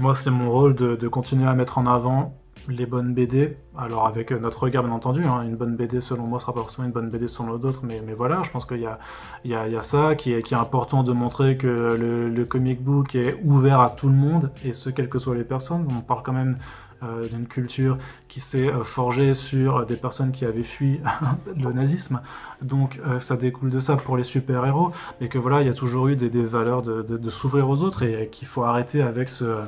Moi, c'est mon rôle de, continuer à mettre en avant les bonnes BD. Alors, avec notre regard, bien entendu, hein, une bonne BD, selon moi, sera pas forcément une bonne BD selon d'autres, mais, mais voilà, je pense qu'il y a, il y, a, ça qui est, important de montrer que le, comic book est ouvert à tout le monde, et ce, quelles que soient les personnes. On parle quand même euh, d'une culture qui s'est euh, forgée sur des personnes qui avaient fui le nazisme. Donc euh, ça découle de ça pour les super-héros, et que voilà, il y a toujours eu des, valeurs de s'ouvrir aux autres, et qu'il faut arrêter avec ce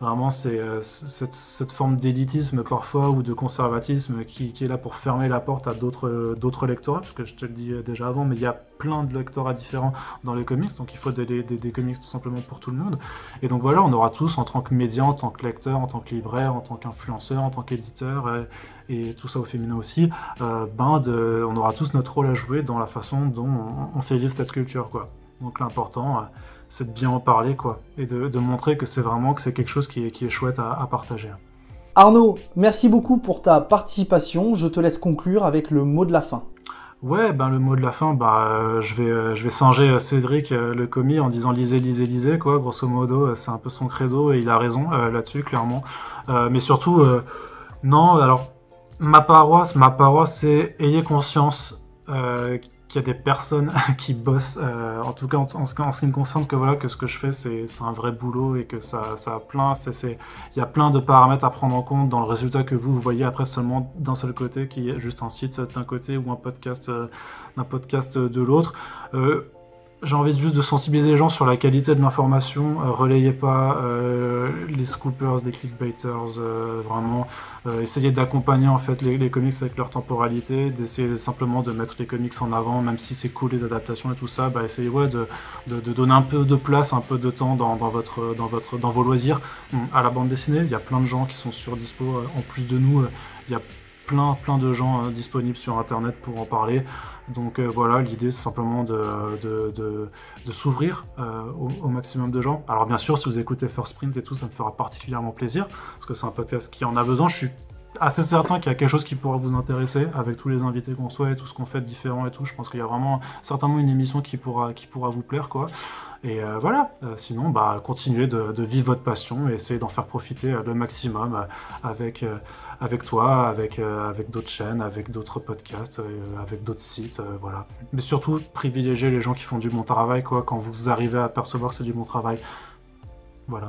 Vraiment, c'est euh, cette, forme d'élitisme parfois ou de conservatisme qui, est là pour fermer la porte à d'autres lectorats, parce que je te le dis déjà avant, mais il y a plein de lectorats différents dans les comics, donc il faut des, comics tout simplement pour tout le monde. Et donc voilà, on aura tous, en tant que média, en tant que lecteur, en tant que libraire, en tant qu'influenceur, en tant qu'éditeur, et, tout ça au féminin aussi, euh, ben on aura tous notre rôle à jouer dans la façon dont on, fait vivre cette culture, quoi. Donc l'important, euh, c'est de bien en parler, quoi, et de, montrer que c'est vraiment que c'est quelque chose qui est, qui est chouette à, partager. Arnaud, merci beaucoup pour ta participation. Je te laisse conclure avec le mot de la fin. Ouais, ben le mot de la fin, bah, euh, je vais, euh, je vais singer Cédric le commis en disant lisez, lisez, lisez, quoi. Grosso modo, c'est un peu son credo et il a raison là-dessus, clairement. mais surtout, non, alors ma paroisse, ma paroisse, c'est ayez conscience y a des personnes qui bossent, euh, en tout cas en, ce qui me concerne, que voilà que ce que je fais c'est un vrai boulot et que ça, ça a plein, il y a plein de paramètres à prendre en compte dans le résultat que vous, vous voyez après seulement d'un seul côté, qui est juste un site d'un côté ou un podcast euh, d'un podcast de l'autre. Euh, j'ai envie juste de sensibiliser les gens sur la qualité de l'information. Euh, relayez pas euh, les scoopers, les clickbaiters, euh, vraiment. essayez d'accompagner en fait les, comics avec leur temporalité, d'essayer simplement de mettre les comics en avant, même si c'est cool les adaptations et tout ça. Bah, essayez ouais, de, de, donner un peu de place, un peu de temps dans, dans, votre, dans, votre, dans vos loisirs. Hum, à la bande dessinée, il y a plein de gens qui sont sur dispo. en plus de nous, il y a plein, plein de gens disponibles sur Internet pour en parler. Donc euh, voilà, l'idée c'est simplement de, s'ouvrir euh, au, maximum de gens. Alors bien sûr, si vous écoutez First Print et tout, ça me fera particulièrement plaisir, parce que c'est un podcast qui en a besoin. Je suis assez certain qu'il y a quelque chose qui pourra vous intéresser, avec tous les invités qu'on soit et tout ce qu'on fait de différent et tout. Je pense qu'il y a vraiment certainement une émission qui pourra, qui pourra vous plaire, quoi. Et euh, voilà, sinon, bah, continuez de, vivre votre passion et essayez d'en faire profiter le maximum avec avec toi, avec, euh, avec d'autres chaînes, avec d'autres podcasts, euh, avec d'autres sites, euh, voilà. Mais surtout, privilégier les gens qui font du bon travail, quoi, quand vous arrivez à percevoir que c'est du bon travail. Voilà.